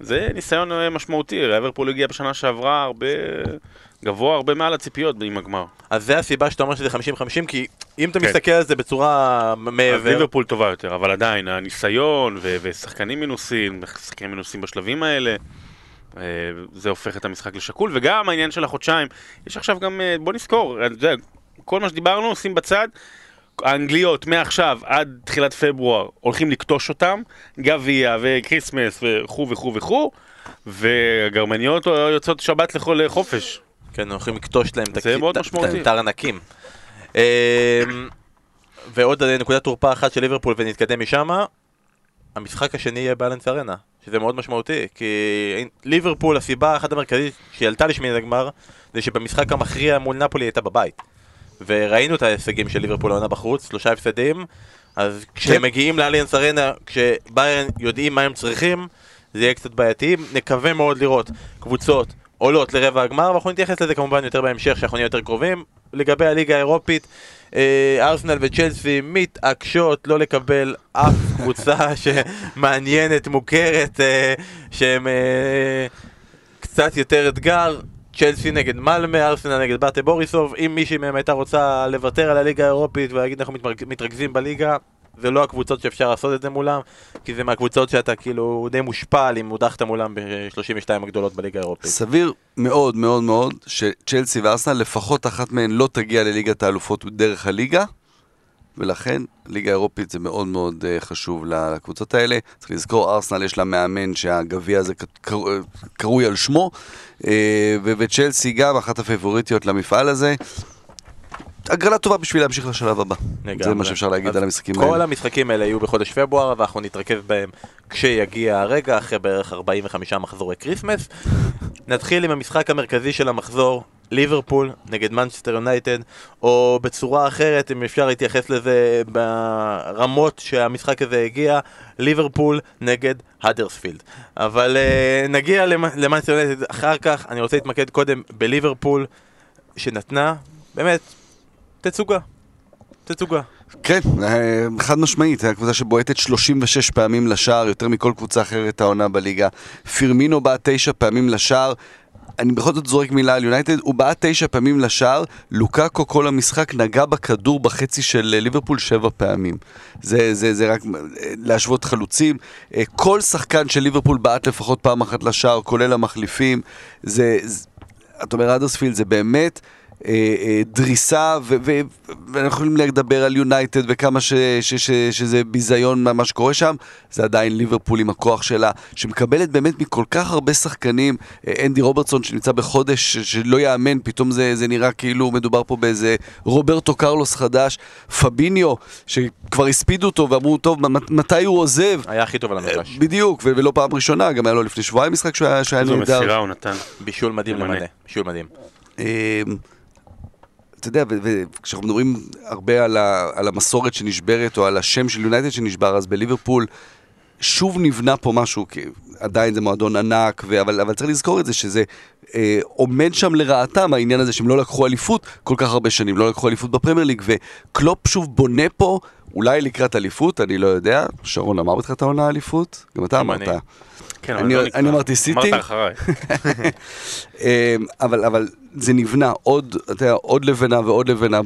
Speaker 2: זה ניסיון משמעותי, ליברפול הגיע בשנה שעברה הרבה גבוה, הרבה מעל הציפיות עם הגמר.
Speaker 1: אז זה הסיבה שאתה אומר שזה 50-50, כי אם אתה
Speaker 2: כן.
Speaker 1: מסתכל על זה בצורה
Speaker 2: אז
Speaker 1: מעבר,
Speaker 2: ליברפול טובה יותר, אבל עדיין, הניסיון ו- ושחקנים מנוסים, שחקנים מנוסים בשלבים האלה, אה, זה הופך את המשחק לשקול, וגם העניין של החודשיים, יש עכשיו גם, אה, בוא נזכור, כל מה שדיברנו, שים בצד, האנגליות מעכשיו עד תחילת פברואר הולכים לקטוש אותם, גביע וכריסמס וכו' וכו' וכו', והגרמניות יוצאות שבת לכל חופש.
Speaker 1: כן, הולכים לקטוש להם את הענקים. אמ, ועוד נקודת תורפה אחת של ליברפול ונתקדם משם, המשחק השני יהיה באלנס ארנה, שזה מאוד משמעותי, כי ליברפול, הסיבה האחת המרכזית שהיא עלתה לשמינית הגמר, זה שבמשחק המכריע מול נפולי הייתה בבית. וראינו את ההישגים של ליברפול העונה בחוץ, שלושה הפסדים, אז כשהם מגיעים לאליאנס ארנה, כשביירן יודעים מה הם צריכים, זה יהיה קצת בעייתי. נקווה מאוד לראות קבוצות עולות לרבע הגמר, ואנחנו נתייחס לזה כמובן יותר בהמשך, שאנחנו נהיה יותר קרובים. לגבי הליגה האירופית, אה, ארסנל וצ'לסי מתעקשות לא לקבל אף קבוצה שמעניינת, מוכרת, אה, שהם אה, קצת יותר אתגר. צ'לסי נגד מלמה, ארסנל נגד באטה בוריסוב. אם מישהי מהם הייתה רוצה לוותר על הליגה האירופית ולהגיד אנחנו מתרכזים בליגה, זה לא הקבוצות שאפשר לעשות את זה מולם, כי זה מהקבוצות שאתה כאילו די מושפל אם הודחת מולם ב-32 הגדולות בליגה האירופית.
Speaker 3: סביר מאוד מאוד מאוד שצ'לסי וארסנל, לפחות אחת מהן לא תגיע לליגת האלופות דרך הליגה, ולכן ליגה אירופית זה מאוד מאוד אה, חשוב לקבוצות האלה. צריך לזכור, ארסנל יש לה מאמן שהגביע הזה קר... קרוי על שמו, אה, וצ'לסי גם אחת הפייבוריטיות למפעל הזה. הגרלה טובה בשביל להמשיך לשלב הבא. לגמרי. זה מה שאפשר להגיד על המשחקים
Speaker 1: האלה. כל המשחקים האלה יהיו בחודש פברואר, ואנחנו נתרכז בהם כשיגיע הרגע, אחרי בערך 45 מחזורי כריסמס. נתחיל עם המשחק המרכזי של המחזור, ליברפול נגד מנצ'סטר יונייטד, או בצורה אחרת, אם אפשר להתייחס לזה ברמות שהמשחק הזה הגיע, ליברפול נגד האדרספילד. אבל אה, נגיע למנצ'סטר יונייטד אחר כך, אני רוצה להתמקד קודם בליברפול, שנתנה, באמת, תצוגה. תצוגה.
Speaker 3: כן, אה, חד משמעית, הקבוצה שבועטת 36 פעמים לשער, יותר מכל קבוצה אחרת העונה בליגה. פירמינו בא תשע פעמים לשער. אני בכל זאת זורק מילה על יונייטד, הוא בעט תשע פעמים לשער, לוקאקו כל המשחק נגע בכדור בחצי של ליברפול שבע פעמים. זה, זה, זה רק אה, להשוות חלוצים. אה, כל שחקן של ליברפול בעט לפחות פעם אחת לשער, כולל המחליפים. זה, זה אתה אומר, אדרספילד זה באמת... אה, אה, דריסה, ואנחנו יכולים לדבר על יונייטד וכמה ש, ש, ש, שזה ביזיון מה שקורה שם, זה עדיין ליברפול עם הכוח שלה, שמקבלת באמת מכל כך הרבה שחקנים, אה, אנדי רוברטסון שנמצא בחודש שלא יאמן, פתאום זה, זה נראה כאילו מדובר פה באיזה רוברטו קרלוס חדש, פביניו, שכבר הספידו אותו ואמרו, טוב, מתי הוא עוזב?
Speaker 1: היה הכי טוב על המגרש.
Speaker 3: בדיוק, ולא פעם ראשונה, גם היה לו לפני שבועיים משחק שהיה
Speaker 2: נהדר. איזו מסירה הוא נתן.
Speaker 1: בישול מדהים למענה, בישול מדהים.
Speaker 3: אתה יודע, וכשאנחנו מדברים הרבה על, ה, על המסורת שנשברת, או על השם של יונייטד שנשבר, אז בליברפול שוב נבנה פה משהו, כי עדיין זה מועדון ענק, ו, אבל, אבל צריך לזכור את זה, שזה אה, עומד שם לרעתם, העניין הזה שהם לא לקחו אליפות כל כך הרבה שנים, לא לקחו אליפות בפרמייר ליג, וקלופ שוב בונה פה, אולי לקראת אליפות, אני לא יודע, שרון אמר בתחילת העונה אליפות? גם אתה אמרת.
Speaker 2: כן, אני, לא
Speaker 3: אני אמרתי סיטי.
Speaker 2: אמרת אחריי.
Speaker 3: אמ, אבל, אבל זה נבנה עוד, אתה יודע, עוד לבנה ועוד לבנה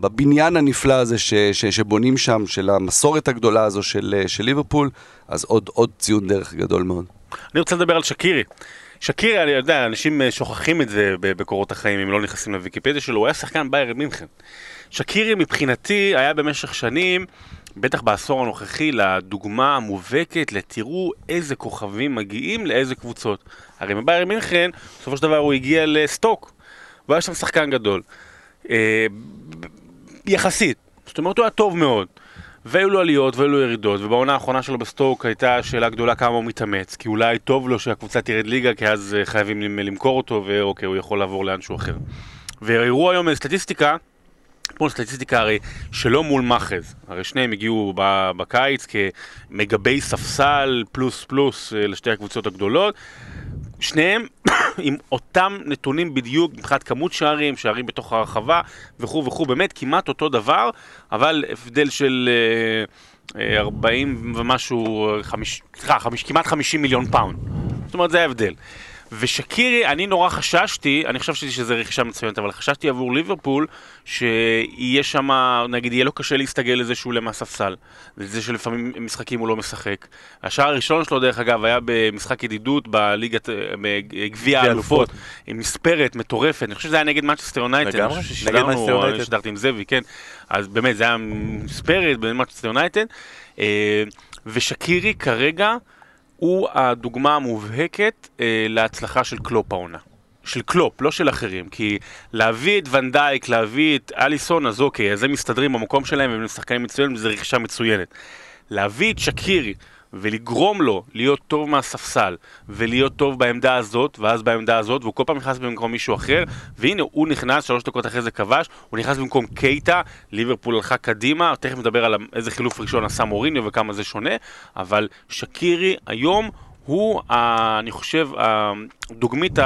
Speaker 3: בבניין הנפלא הזה ש, ש, שבונים שם, של המסורת הגדולה הזו של, של ליברפול, אז עוד, עוד ציון דרך גדול מאוד.
Speaker 2: אני רוצה לדבר על שקירי. שקירי, אני יודע, אנשים שוכחים את זה בקורות החיים, אם לא נכנסים לוויקיפדיה שלו, הוא היה שחקן בייר מינכן. שקירי מבחינתי היה במשך שנים בטח בעשור הנוכחי, לדוגמה המובהקת, לתראו איזה כוכבים מגיעים לאיזה קבוצות. הרי מבאיירן מינכן, בסופו של דבר הוא הגיע לסטוק, והיה שם שחקן גדול. אה, יחסית. זאת אומרת, הוא היה טוב מאוד. והיו לו עליות והיו לו ירידות, ובעונה האחרונה שלו בסטוק הייתה שאלה גדולה כמה הוא מתאמץ, כי אולי טוב לו שהקבוצה תרד ליגה, כי אז אה, חייבים למכור אותו, ואוקיי, הוא יכול לעבור לאנשהו אחר. והראו היום סטטיסטיקה, פה סטטיסטיקה הרי שלא מול מאחז, הרי שניהם הגיעו בקיץ כמגבי ספסל פלוס פלוס אה, לשתי הקבוצות הגדולות, שניהם עם אותם נתונים בדיוק מבחינת כמות שערים, שערים בתוך הרחבה וכו' וכו', באמת כמעט אותו דבר, אבל הבדל של אה, 40 ומשהו, סליחה, כמעט 50 מיליון פאונד. זאת אומרת, זה ההבדל. ושקירי, אני נורא חששתי, אני חשבתי שזה רכישה מצוינת, אבל חששתי עבור ליברפול, שיהיה שם, נגיד, יהיה לו קשה להסתגל לזה שהוא עולה מהספסל, לזה שלפעמים משחקים הוא לא משחק. השער הראשון שלו, דרך אגב, היה במשחק ידידות בליגת, בגביע האלופות, עם מספרת מטורפת, אני חושב שזה היה נגד מנצ'סטר יונייטד,
Speaker 1: לגמרי, נגד מנצ'סטר יונייטד.
Speaker 2: שדרתי עם זאבי, כן, אז באמת, זה היה מספרת במנצ'סטר יונייטד, אה, ושקירי כרגע, הוא הדוגמה המובהקת אה, להצלחה של קלופ העונה. של קלופ, לא של אחרים, כי להביא את ונדייק, להביא את אליסון, אז אוקיי, אז הם מסתדרים במקום שלהם והם שחקנים מצוינים, וזו רכישה מצוינת. להביא את שקירי ולגרום לו להיות טוב מהספסל ולהיות טוב בעמדה הזאת ואז בעמדה הזאת והוא כל פעם נכנס במקום מישהו אחר והנה הוא נכנס, שלוש דקות אחרי זה כבש הוא נכנס במקום קייטה, ליברפול הלכה קדימה תכף נדבר על איזה חילוף ראשון עשה מוריניו וכמה זה שונה אבל שקירי היום הוא, אני חושב, הדוגמית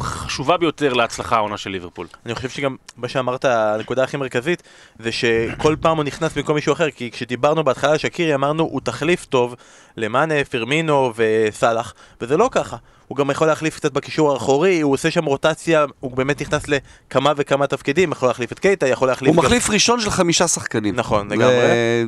Speaker 2: חשובה ביותר להצלחה העונה של ליברפול.
Speaker 1: אני חושב שגם מה שאמרת, הנקודה הכי מרכזית, זה שכל פעם הוא נכנס במקום מישהו אחר, כי כשדיברנו בהתחלה על שקירי אמרנו הוא תחליף טוב למאנה, פרמינו וסאלח, וזה לא ככה. הוא גם יכול להחליף קצת בקישור האחורי, הוא עושה שם רוטציה, הוא באמת נכנס לכמה וכמה תפקידים, יכול להחליף את קייטה, יכול להחליף...
Speaker 3: הוא
Speaker 1: גם-
Speaker 3: מחליף ראשון של חמישה שחקנים.
Speaker 1: נכון, לגמרי.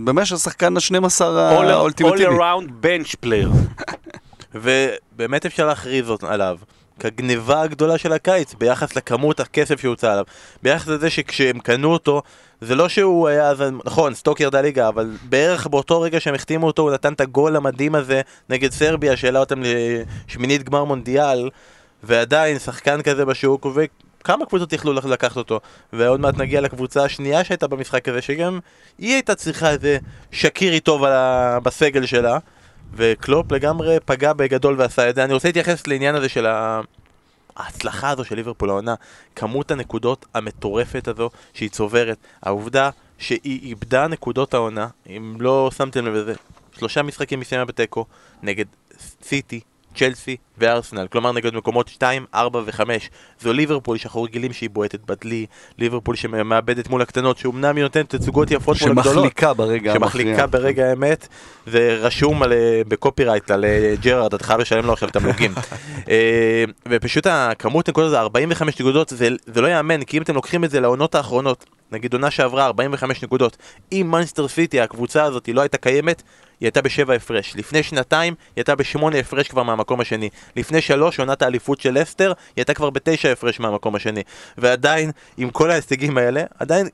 Speaker 3: באמת השחקן ה-12
Speaker 2: All-
Speaker 3: האולטימטיבי.
Speaker 2: all around bench player.
Speaker 1: ובאמת אפשר להכריז עליו כגניבה הגדולה של הקיץ ביחס לכמות הכסף שהוצא עליו. ביחס לזה שכשהם קנו אותו, זה לא שהוא היה, אז, נכון, סטוק ירדה ליגה, אבל בערך באותו רגע שהם החתימו אותו, הוא נתן את הגול המדהים הזה נגד סרביה, שהעלה אותם לשמינית גמר מונדיאל, ועדיין שחקן כזה בשוק, וכמה קבוצות יכלו לקחת אותו. ועוד מעט נגיע לקבוצה השנייה שהייתה במשחק הזה, שגם היא הייתה צריכה איזה שקירי טוב. בסגל שלה. וקלופ לגמרי פגע בגדול ועשה את זה. אני רוצה להתייחס לעניין הזה של. ההצלחה הזו של ליברפול העונה, כמות הנקודות המטורפת הזו שהיא צוברת, העובדה שהיא איבדה נקודות העונה, אם לא שמתם לב לזה, שלושה משחקים מסיימה בתיקו נגד סיטי, צ'לסי וארסנל, כלומר נגד מקומות 2, 4 ו-5. זו ליברפול שאנחנו רגילים שהיא בועטת בדלי, ליברפול שמאבדת מול הקטנות, שאומנם היא נותנת תצוגות יפות מול הגדולות.
Speaker 3: שמחליקה ברגע המכריע.
Speaker 1: שמחליקה ברגע האמת, זה רשום על, ב copyright על אה, ג'רארד, אתה חייב לשלם לו עכשיו תמלוגים. אה, ופשוט הכמות נקודות זה 45 נקודות, זה, זה לא יאמן, כי אם אתם לוקחים את זה לעונות האחרונות, נגיד עונה שעברה 45 נקודות, אם מנצ'סטר סיטי, הקבוצה הזאת, לא הייתה קיימת, היא הייתה בשבע הפרש. לפני שנתיים, היא הייתה בשמונה הפרש כבר מהמקום השני. לפני שלוש, עונת האליפות של לסטר, היא הייתה כבר בתשע הפרש מהמקום השני. ועדיין, עם כל ההישגים האלה, עדיין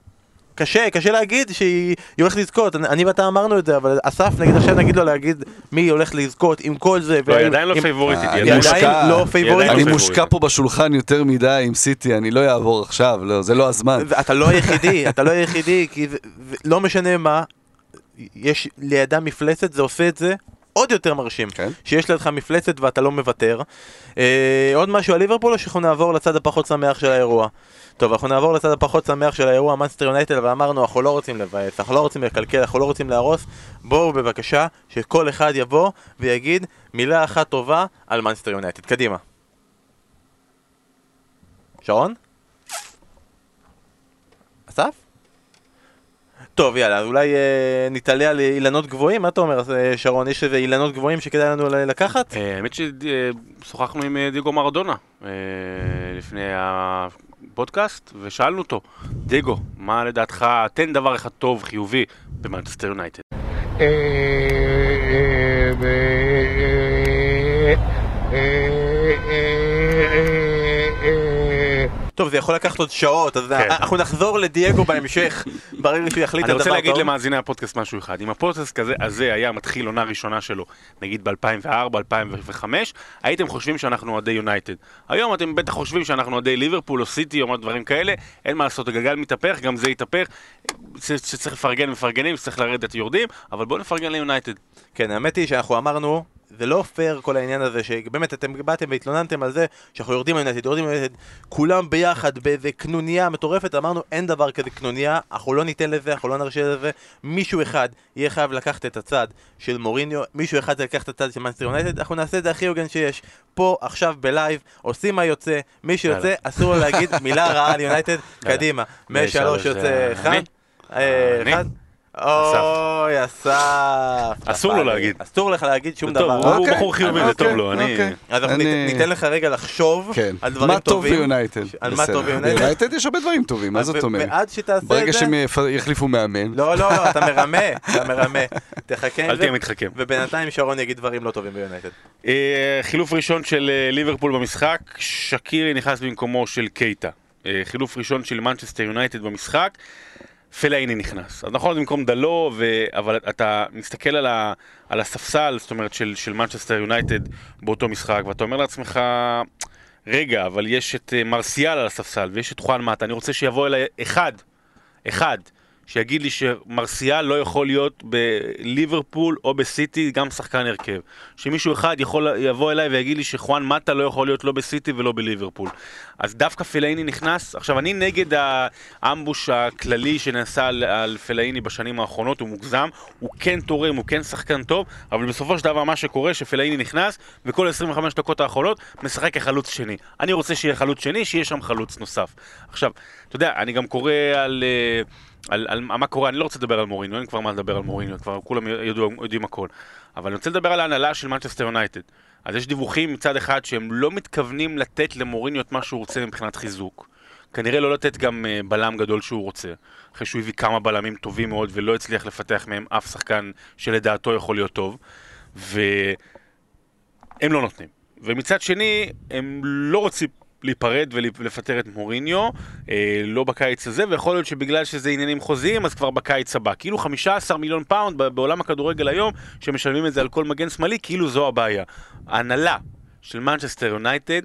Speaker 1: קשה, קשה להגיד שהיא היא הולכת לזכות, אני, אני ואתה אמרנו את זה, אבל אסף נגיד עכשיו נגיד לו להגיד מי הולך לזכות עם כל זה.
Speaker 2: לא, היא עדיין לא
Speaker 1: עם-
Speaker 2: פייבוריטית,
Speaker 3: אה,
Speaker 2: היא עדיין
Speaker 3: מושקע.
Speaker 1: עדיין לא פייבוריטית.
Speaker 2: עדיין
Speaker 3: אני
Speaker 2: לא
Speaker 3: מושקע פה בשולחן יותר מדי עם סיטי, אני לא אעבור עכשיו, לא, זה לא הזמן.
Speaker 1: אתה לא היחידי, אתה לא היחידי, כי לא משנה מה, יש לידה מפלצת, זה עושה את זה עוד יותר מרשים.
Speaker 3: כן.
Speaker 1: שיש לידך מפלצת ואתה לא מוותר. אה, עוד משהו על ליברפול או שאנחנו נעבור לצד הפחות שמח של האירוע? טוב, אנחנו נעבור לצד הפחות שמח של האירוע, מנסטר יונייטד, ואמרנו, אנחנו לא רוצים לבאס, אנחנו לא רוצים לקלקל, אנחנו לא רוצים להרוס. בואו בבקשה, שכל אחד יבוא ויגיד מילה אחת טובה על מנסטר יונייטד. קדימה. שרון? אסף? טוב, יאללה, אז אולי אה, נתעלה על אילנות גבוהים, מה אתה אומר, אה, שרון? יש איזה אילנות גבוהים שכדאי לנו לקחת?
Speaker 2: אה, האמת ששוחחנו עם אה, דיגו מרדונה אה, לפני הפודקאסט, ושאלנו אותו, דיגו, מה לדעתך, תן דבר אחד טוב, חיובי, במנצ'סטר יונייטד.
Speaker 1: טוב, זה יכול לקחת עוד שעות, אז
Speaker 2: כן.
Speaker 1: אנחנו נחזור לדייגו בהמשך, ברגע שהוא יחליט
Speaker 2: אני
Speaker 1: על
Speaker 2: רוצה
Speaker 1: דבר
Speaker 2: להגיד
Speaker 1: טוב.
Speaker 2: למאזיני הפודקאסט משהו אחד. אם הפודקאסט כזה, הזה היה מתחיל עונה ראשונה שלו, נגיד ב-2004, 2005, הייתם חושבים שאנחנו אוהדי יונייטד. היום אתם בטח חושבים שאנחנו אוהדי ליברפול או סיטי או דברים כאלה, אין מה לעשות, הגלגל מתהפך, גם זה יתהפך. שצריך לפרגן מפרגנים, שצריך לרדת יורדים, אבל בואו נפרגן ליונייטד.
Speaker 1: כן, האמת היא שאנחנו אמרנו, זה לא פייר כל העניין הזה, שבאמת אתם באתם והתלוננתם על זה שאנחנו יורדים על יונייטד, יורדים על יונייטד, כולם ביחד באיזה קנוניה מטורפת, אמרנו אין דבר כזה קנוניה, אנחנו לא ניתן לזה, אנחנו לא נרשה לזה, מישהו אחד יהיה חייב לקחת את הצד של מוריניו, מישהו אחד לקחת את הצד של מנצ'סטר יונייטד, אנחנו נעשה את זה הכי הוגן שיש, פה, עכשיו, ב live, עושים מה יוצא, מי שיוצא. אסור לו להגיד מילה רעה על יונייטד, קדימה, משלוש יוצא אחד,
Speaker 2: אני.
Speaker 1: אה. אחד, אוי, אסף.
Speaker 2: אסור לו. להגיד.
Speaker 1: אסור לך להגיד שום דבר.
Speaker 2: הוא
Speaker 3: אוקיי,
Speaker 2: בחור חיובי, זה
Speaker 3: אוקיי,
Speaker 2: טוב לו, אני...
Speaker 3: אוקיי.
Speaker 1: אז אנחנו
Speaker 3: אני-
Speaker 1: ניתן- לך רגע לחשוב
Speaker 3: כן.
Speaker 1: על דברים
Speaker 3: מה טוב
Speaker 1: טובים.
Speaker 3: ביונייטד?
Speaker 1: על מה. טוב ביונייטד?
Speaker 3: ביונייטד יש הרבה דברים טובים, מה זאת אומרת?
Speaker 1: ועד שתעשה את
Speaker 3: ברגע
Speaker 1: זה...
Speaker 3: שהם יפ- יחליפו מאמן.
Speaker 1: לא, לא, לא, אתה מרמה, אתה מרמה. תחכה,
Speaker 2: אל תהיה מתחכם.
Speaker 1: ובינתיים שרון יגיד דברים לא טובים ביונייטד.
Speaker 2: אה, חילוף ראשון של אה, ליברפול במשחק, שקירי נכנס במקומו של קייטה. אה, חילוף ראשון של מנצ'סטר יונייטד במשחק, פלאיני נכנס. אז נכון, זה במקום דלו, ו... אבל אתה מסתכל על, ה... על הספסל, זאת אומרת, של, של מנצ'סטר יונייטד באותו משחק, ואתה אומר לעצמך, רגע, אבל יש את אה, מרסיאל על הספסל, ויש את חואן מאטה, אני רוצה שיבוא אליי אחד, אחד, שיגיד לי שמרסיאל לא יכול להיות בליברפול או בסיטי גם שחקן הרכב. שמישהו אחד יכול יבוא אליי ויגיד לי שחואן מטה לא יכול להיות לא בסיטי ולא בליברפול. אז דווקא פלאיני נכנס, עכשיו אני נגד האמבוש הכללי שנעשה על, על פלאיני בשנים האחרונות, הוא מוגזם, הוא כן תורם, הוא כן שחקן טוב, אבל בסופו של דבר מה שקורה שפלאיני נכנס וכל 25 דקות האחרונות משחק כחלוץ שני. אני רוצה שיהיה חלוץ שני, שיהיה שם חלוץ נוסף. עכשיו, אתה יודע, אני גם קורא על... Uh, על, על מה קורה, אני לא רוצה לדבר על מוריניו, אין כבר מה לדבר על מוריניו, כבר כולם יודעים, יודעים הכל. אבל אני רוצה לדבר על ההנהלה של מנצ'סטר יונייטד. אז יש דיווחים מצד אחד שהם לא מתכוונים לתת למוריניו את מה שהוא רוצה מבחינת חיזוק. כנראה לא לתת גם uh, בלם גדול שהוא רוצה. אחרי שהוא הביא כמה בלמים טובים מאוד ולא הצליח לפתח מהם אף שחקן שלדעתו יכול להיות טוב. והם לא נותנים. ומצד שני, הם לא רוצים להיפרד ולפטר את מוריניו, אה, לא בקיץ הזה, ויכול להיות שבגלל שזה עניינים חוזיים, אז כבר בקיץ הבא. כאילו 15 מיליון פאונד בעולם הכדורגל היום, שמשלמים את זה על כל מגן שמאלי, כאילו זו הבעיה. ההנהלה של מנצ'סטר יונייטד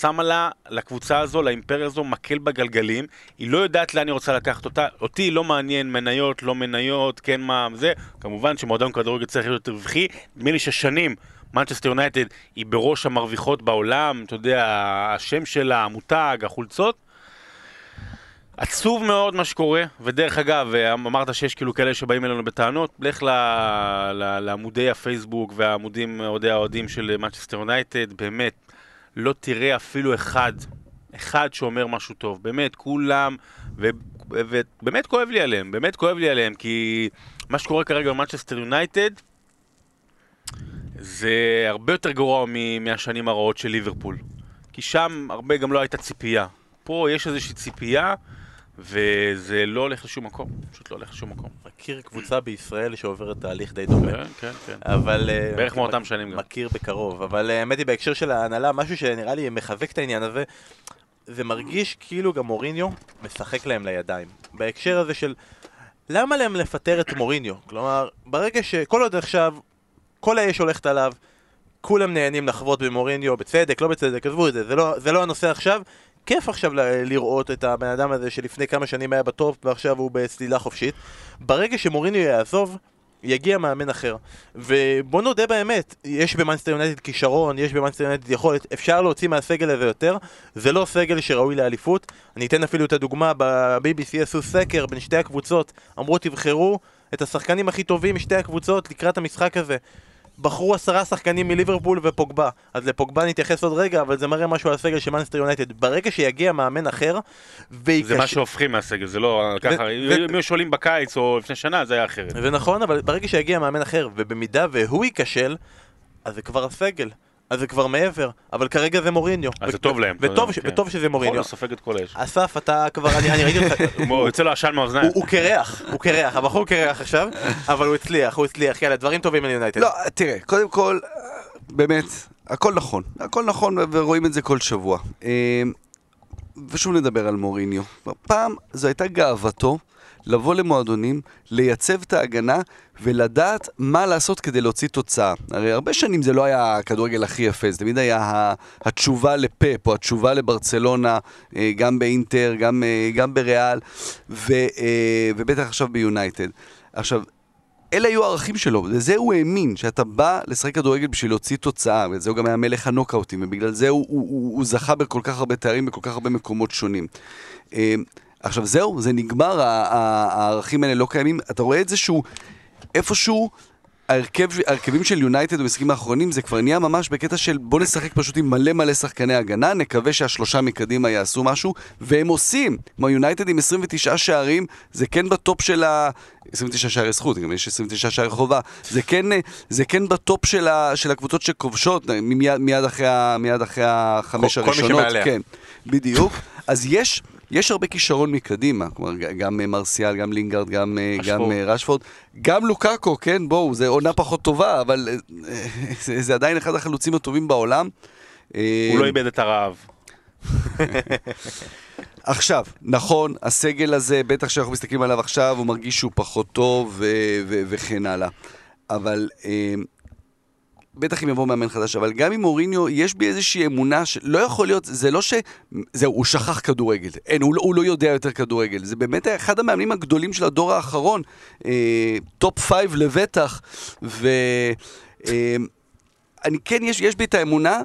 Speaker 2: שמה לה, לקבוצה הזו, לאימפריה הזו, מקל בגלגלים, היא לא יודעת לאן היא רוצה לקחת אותה, אותי לא מעניין מניות, לא מניות, כן מה, זה, כמובן שמועדון כדורגל צריך להיות רווחי, נדמה לי ששנים מנצ'סטר יונייטד היא בראש המרוויחות בעולם, אתה יודע, השם שלה, המותג, החולצות. עצוב מאוד מה שקורה, ודרך אגב, אמרת שיש כאילו כאלה שבאים אלינו בטענות, לך ל, ל, לעמודי הפייסבוק והעמודים אוהדי האוהדים של מנצ'סטר יונייטד, באמת, לא תראה אפילו אחד, אחד שאומר משהו טוב, באמת, כולם, ובאמת כואב לי עליהם, באמת כואב לי עליהם, כי מה שקורה כרגע במנצ'סטר יונייטד, זה הרבה יותר גרוע מהשנים הרעות של ליברפול. כי שם הרבה גם לא הייתה ציפייה. פה יש איזושהי ציפייה, וזה לא הולך לשום מקום. פשוט לא הולך לשום מקום.
Speaker 1: מכיר קבוצה בישראל שעוברת תהליך די דומה.
Speaker 2: כן, כן, כן.
Speaker 1: אבל... אה,
Speaker 2: בערך מאותם שנים גם.
Speaker 1: מכיר בקרוב. אבל אה, האמת היא, בהקשר של ההנהלה, משהו שנראה לי מחזק את העניין הזה, זה מרגיש כאילו גם מוריניו משחק להם לידיים. בהקשר הזה של... למה להם לפטר את מוריניו? כלומר, ברגע ש... כל עוד עכשיו כל האש הולכת עליו, כולם נהנים לחוות במוריניו, בצדק, לא בצדק, עזבו את זה, זה לא, זה לא הנושא עכשיו. כיף עכשיו לראות את הבן אדם הזה שלפני כמה שנים היה בטופ ועכשיו הוא בסלילה חופשית. ברגע שמוריניו יעזוב, יגיע מאמן אחר. ובוא נודה באמת, יש במאנסטר יונייטד כישרון, יש במאנסטר יונייטד יכולת, אפשר להוציא מהסגל הזה יותר, זה לא סגל שראוי לאליפות. אני אתן אפילו את הדוגמה, ב-BBC עשו סקר בין שתי הקבוצות, אמרו תבחרו את השחקנים הכי טובים משתי הקבוצות לקראת המשחק הזה. בחרו עשרה שחקנים מליברפול ופוגבה. אז לפוגבה נתייחס עוד רגע, אבל זה מראה משהו על הסגל של מנצ'סטר יונייטד. ברגע שיגיע מאמן אחר, ויקש...
Speaker 2: זה מה שהופכים מהסגל, זה לא ככה, אם היו שואלים בקיץ או לפני שנה, זה היה אחרת.
Speaker 1: זה נכון, אבל ברגע שיגיע מאמן אחר, ובמידה והוא ייכשל, אז זה כבר הסגל. אז זה כבר מעבר, אבל כרגע זה מוריניו.
Speaker 2: אז זה טוב להם.
Speaker 1: וטוב, כן. וטוב שזה מוריניו.
Speaker 2: יכול לספק את כל האש.
Speaker 1: אסף, אתה כבר, אני, אני ראיתי אותך...
Speaker 2: הוא יוצא לו עשן מהאוזניים.
Speaker 1: הוא קרח, הוא קרח, הבחור קרח עכשיו, אבל הוא הצליח, הוא הצליח, יאללה, דברים טובים על יונייטד.
Speaker 3: לא, תראה, קודם כל, באמת, הכל נכון. הכל נכון, ורואים את זה כל שבוע. אה, ושוב נדבר על מוריניו. פעם זו הייתה גאוותו. לבוא למועדונים, לייצב את ההגנה ולדעת מה לעשות כדי להוציא תוצאה. הרי הרבה שנים זה לא היה הכדורגל הכי יפה, זה תמיד היה התשובה לפאפ או התשובה לברצלונה, אה, גם באינטר, גם, אה, גם בריאל, ו, אה, ובטח עכשיו ביונייטד. עכשיו, אלה היו הערכים שלו, לזה הוא האמין, שאתה בא לשחק כדורגל בשביל להוציא תוצאה, וזה הוא גם היה מלך הנוקאוטים, ובגלל זה הוא, הוא, הוא, הוא זכה בכל כך הרבה תארים בכל כך הרבה מקומות שונים. עכשיו זהו, זה נגמר, הערכים האלה לא קיימים. אתה רואה את זה שהוא איפשהו... ההרכב, ההרכבים של יונייטד במשחקים האחרונים זה כבר נהיה ממש בקטע של בוא נשחק פשוט עם מלא מלא שחקני הגנה, נקווה שהשלושה מקדימה יעשו משהו, והם עושים. כמו יונייטד עם 29 שערים, זה כן ב top של ה... 29 שערי זכות, גם יש 29 שערי חובה. זה כן, זה כן ב top של, ה... של הקבוצות שכובשות, מיד, מיד, אחרי, מיד אחרי החמש
Speaker 1: כל,
Speaker 3: הראשונות.
Speaker 1: כל מי שמעליה.
Speaker 3: כן, בדיוק. אז יש... יש הרבה כישרון מקדימה, כלומר, גם אה, מרסיאל, גם לינגארד, גם, אה, גם אה, רשפורד, גם לוקאקו, כן, בואו, זו עונה פחות טובה, אבל זה, זה עדיין אחד החלוצים הטובים בעולם.
Speaker 2: הוא לא איבד את הרעב.
Speaker 3: עכשיו, נכון, הסגל הזה, בטח שאנחנו מסתכלים עליו עכשיו, הוא מרגיש שהוא פחות טוב וכן הלאה. אבל בטח אם יבוא מאמן חדש, אבל גם עם מוריניו, יש בי איזושהי אמונה שלא יכול להיות, זה לא ש... זהו, הוא שכח כדורגל. אין, הוא, לא- הוא לא יודע יותר כדורגל. זה באמת אחד המאמנים הגדולים של הדור האחרון. אה, top five לבטח. ו... אה, כן, יש, יש בי את האמונה.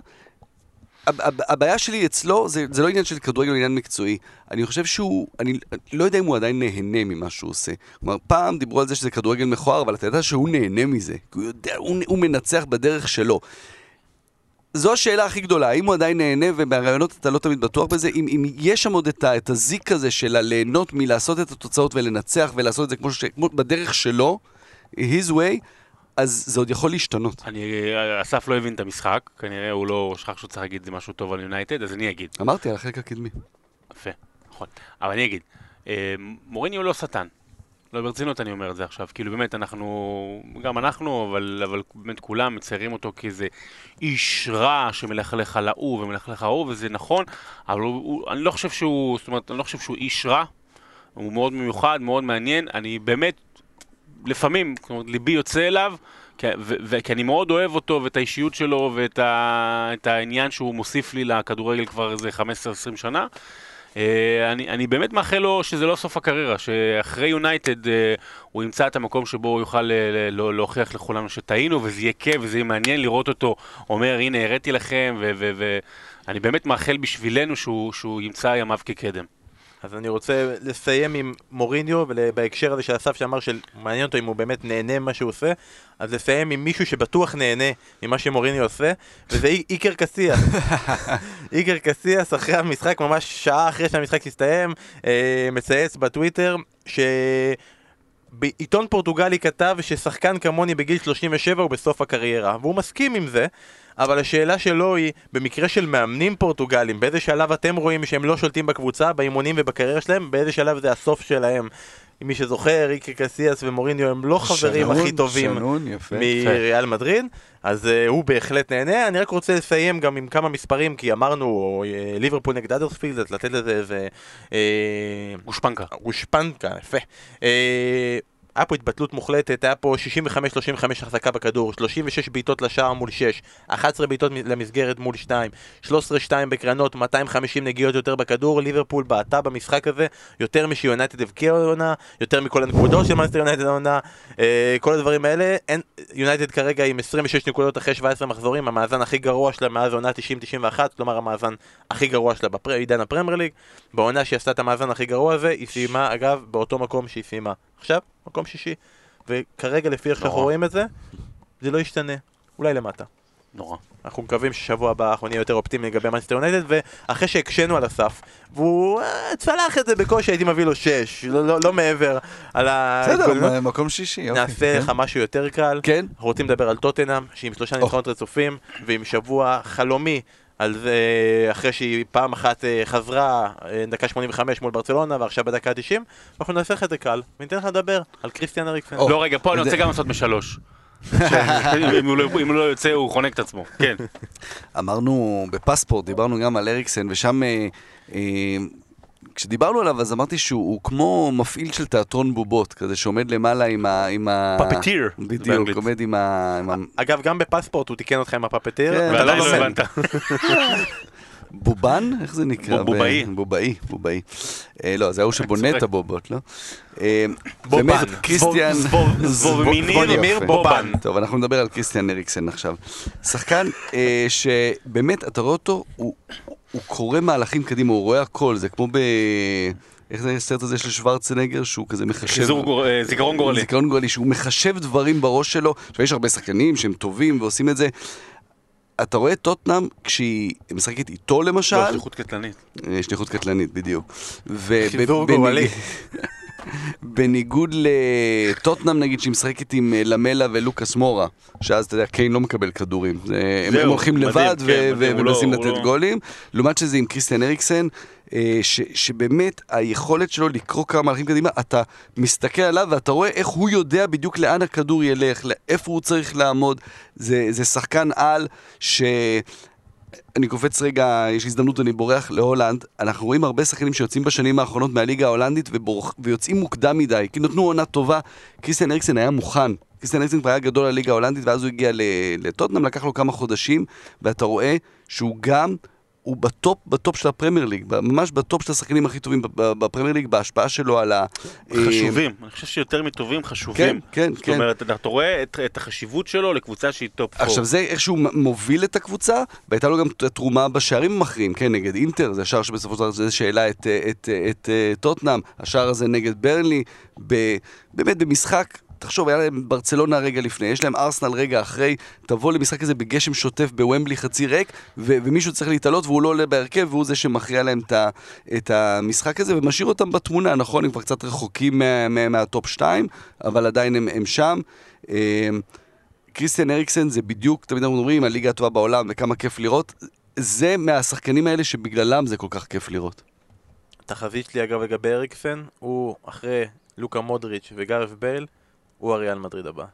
Speaker 3: הב- הב- הבעיה שלי אצלו, זה, זה לא עניין של כדורגל, זה עניין מקצועי. אני חושב שהוא, אני לא יודע אם הוא עדיין נהנה ממה שהוא עושה. כלומר, פעם דיברו על זה שזה כדורגל מכוער, אבל אתה יודע שהוא נהנה מזה. הוא יודע, הוא, הוא מנצח בדרך שלו. זו השאלה הכי גדולה, האם הוא עדיין נהנה, ובראיונות אתה לא תמיד בטוח בזה, אם, אם יש שם עוד את, את הזיק הזה של הליהנות מלעשות את התוצאות ולנצח ולעשות את זה כמו, ש, כמו בדרך שלו, his way, אז זה עוד יכול להשתנות.
Speaker 2: אני, אסף לא הבין את המשחק, כנראה הוא לא שכח שהוא צריך להגיד משהו טוב על יונייטד, אז אני אגיד.
Speaker 3: אמרתי על החלק הקדמי.
Speaker 2: יפה, נכון. אבל אני אגיד, אה, מוריני הוא לא שטן. לא, ברצינות אני אומר את זה עכשיו. כאילו באמת, אנחנו, גם אנחנו, אבל, אבל באמת כולם מציירים אותו כאיזה איש רע שמלכלך על ההוא ומלכלך על ההוא, וזה נכון, אבל הוא, הוא, אני לא חושב שהוא, זאת אומרת, אני לא חושב שהוא איש רע. הוא מאוד מיוחד, מאוד מעניין. אני באמת, לפעמים, אומרת, ליבי יוצא אליו, כי, אני מאוד אוהב אותו ואת האישיות שלו ואת ה, העניין שהוא מוסיף לי לכדורגל כבר איזה 15-20 שנה. אה, אני, אני באמת מאחל לו שזה לא סוף הקריירה, שאחרי יונייטד אה, הוא ימצא את המקום שבו הוא יוכל לא- להוכיח לכולנו שטעינו, וזה יהיה כיף וזה יהיה מעניין לראות אותו אומר, הנה הראיתי לכם, ואני באמת מאחל בשבילנו שהוא, שהוא ימצא ימיו כקדם.
Speaker 1: אז אני רוצה לסיים עם מוריניו, ובהקשר הזה של אסף שאמר שמעניין אותו אם הוא באמת נהנה ממה שהוא עושה, אז לסיים עם מישהו שבטוח נהנה ממה שמוריניו עושה, וזה אי- איקר קסיאס. איקר קסיאס אחרי המשחק, ממש שעה אחרי שהמשחק הסתיים, אה, מצייץ בטוויטר, ש... בעיתון פורטוגלי כתב ששחקן כמוני בגיל 37 הוא בסוף הקריירה, והוא מסכים עם זה, אבל השאלה שלו היא, במקרה של מאמנים פורטוגלים, באיזה שלב אתם רואים שהם לא שולטים בקבוצה, באימונים ובקריירה שלהם, באיזה שלב זה הסוף שלהם? מי שזוכר, איקי קסיאס ומוריניו הם לא חברים
Speaker 3: שנון,
Speaker 1: הכי טובים
Speaker 3: שנון, יפה.
Speaker 1: מריאל מדריד, אז uh, הוא בהחלט נהנה. אני רק רוצה לסיים גם עם כמה מספרים, כי אמרנו uh, ליברפול נגד אדרספילד, אז לתת לזה איזה... Uh,
Speaker 2: גושפנקה.
Speaker 1: גושפנקה, יפה. אה, היה פה התבטלות מוחלטת, היה פה 65-35 החזקה בכדור, 36 בעיטות לשער מול 6, 11 בעיטות למסגרת מול 2, 13-2 בקרנות, 250 נגיעות יותר בכדור, ליברפול בעטה במשחק הזה יותר משיונטד הבקיע העונה, יותר מכל הנקודות של מאנסטר יונייטד העונה, אה, כל הדברים האלה, יונייטד כרגע עם 26 נקודות אחרי 17 מחזורים, המאזן הכי גרוע שלה מאז עונה 90-91, כלומר המאזן הכי גרוע שלה בעידן הפרמייר ליג, בעונה שהיא עשתה את המאזן הכי גרוע הזה, היא סיימה אגב באותו מקום שהיא סיימה עכשיו, מקום שישי. וכרגע לפי איך שאנחנו. רואים את זה, זה לא ישתנה, אולי למטה.
Speaker 2: נורא.
Speaker 1: אנחנו מקווים ששבוע הבא אנחנו נהיה יותר אופטימיים לגבי מנסטר יונייטד, ואחרי שהקשינו על הסף, והוא אה, צלח את זה בקושי, הייתי מביא לו 6, לא, לא, לא מעבר על ה...
Speaker 3: בסדר, מקום שישי, אוקיי.
Speaker 1: נעשה
Speaker 3: כן.
Speaker 1: לך משהו יותר קל.
Speaker 3: כן.
Speaker 1: אנחנו רוצים לדבר על טוטנאם, שעם שלושה. ניצחונות רצופים, ועם שבוע חלומי על זה, אחרי שהיא פעם אחת אה, חזרה, אה, דקה 85 מול ברצלונה, ועכשיו בדקה ה-90, אנחנו נעשה לך את זה קל, וניתן לך לדבר על קריסטיאן אריקסן.
Speaker 2: לא, רגע, פה אני רוצה גם לעשות משלוש. אם הוא לא- אם הוא לא יוצא, הוא חונק את עצמו. כן.
Speaker 3: אמרנו בפספורט, דיברנו גם על אריקסן, ושם אה, כשדיברנו עליו אז אמרתי שהוא הוא כמו מפעיל של תיאטרון בובות, כזה שעומד למעלה עם ה... עם ה...
Speaker 2: Puppeteer,
Speaker 3: בדיוק,
Speaker 2: באנגלית.
Speaker 3: עומד עם ה... עם ה...
Speaker 1: אגב, גם בפספורט הוא תיקן אותך עם הפפטיר,
Speaker 3: כן,
Speaker 1: ואתה לא
Speaker 2: לא. הבנת.
Speaker 3: בובן? איך זה נקרא?
Speaker 2: בובאי.
Speaker 3: בובאי, בובאי. אה, לא, זה ההוא שבונה. את הבובות, לא? אה,
Speaker 1: בובן.
Speaker 3: קריסטיאן... יפה.
Speaker 1: בובן.
Speaker 3: טוב, אנחנו נדבר על קריסטיאן אריקסן עכשיו. שחקן אה, שבאמת, אתה רואה אותו, הוא, הוא קורא מהלכים קדימה, הוא רואה הכל, זה כמו ב... איך זה הסרט הזה של שוורצנגר, שהוא כזה מחשב...
Speaker 2: חיזור גור- אה, זיכרון גורלי.
Speaker 3: זיכרון גורלי, שהוא מחשב דברים בראש שלו. עכשיו, יש הרבה שחקנים שהם טובים ועושים את זה. אתה רואה את טוטנאם כשהיא משחקת איתו למשל,
Speaker 2: לא, שליחות קטלנית.
Speaker 3: אה, שליחות קטלנית, בדיוק.
Speaker 1: חיזור גורלי.
Speaker 3: בניגוד לטוטנאם נגיד שהיא משחקת עם אה, למלה ולוקאס מורה, שאז אתה יודע, קיין לא מקבל כדורים. זה- הם-
Speaker 2: זהו,
Speaker 3: הם הולכים
Speaker 2: מדהים,
Speaker 3: לבד
Speaker 2: כן, מדהים, לא-
Speaker 3: ומנסים
Speaker 2: הוא
Speaker 3: לתת
Speaker 2: לא-
Speaker 3: גולים. לעומת שזה עם קריסטיאן אריקסן, אה, ש- שבאמת היכולת שלו לקרוא כמה מהלכים קדימה, אתה מסתכל עליו ואתה רואה איך הוא יודע בדיוק לאן הכדור ילך, לאיפה הוא צריך לעמוד. זה זה שחקן על ש... אני קופץ רגע, יש הזדמנות, אני בורח להולנד. אנחנו רואים הרבה שחקנים שיוצאים בשנים האחרונות מהליגה ההולנדית ובורח, ויוצאים מוקדם מדי, כי נתנו עונה טובה. קריסטיאן אריקסן היה מוכן קריסטיאן אריקסן כבר היה גדול לליגה ההולנדית, ואז הוא הגיע לטוטנאם, לקח לו כמה חודשים, ואתה רואה שהוא גם, הוא ב top, ב top של הפרמייר ליג, ממש ב top של השחקנים הכי טובים בפרמייר ליג, בהשפעה שלו על ה... אה,
Speaker 2: חשובים, אני חושב שיותר מטובים, חשובים.
Speaker 3: כן, כן,
Speaker 2: זאת
Speaker 3: כן.
Speaker 2: אומרת, אתה רואה את, את החשיבות שלו לקבוצה שהיא טופ פור.
Speaker 3: עכשיו זה איך שהוא מוביל את הקבוצה, והייתה לו גם תרומה בשערים המכריעים, כן, נגד אינטר, זה השער שבסופו של דבר זה שהעלה את, אה, את, אה, את, אה, טוטנאם, השער הזה נגד ברנלי, ב, באמת במשחק, תחשוב, היה להם ברצלונה רגע לפני, יש להם ארסנל רגע אחרי, תבוא למשחק הזה בגשם שוטף בוומבלי חצי ריק, ו- ומישהו צריך להתעלות והוא לא עולה בהרכב, והוא זה שמכריע להם את, את המשחק הזה, ומשאיר אותם בתמונה, נכון, הם כבר קצת רחוקים מה, מה, מהטופ 2, אבל עדיין הם, הם שם. קריסטיאן אריקסן זה בדיוק, תמיד אנחנו אומרים, הליגה הטובה בעולם וכמה כיף לראות. זה מהשחקנים האלה שבגללם זה כל כך כיף לראות.
Speaker 1: התחזית שלי אגב לגבי אריקסן, הוא אחרי לוקה מודריץ' וגארף בייל, הוא הריאל מדריד הבא.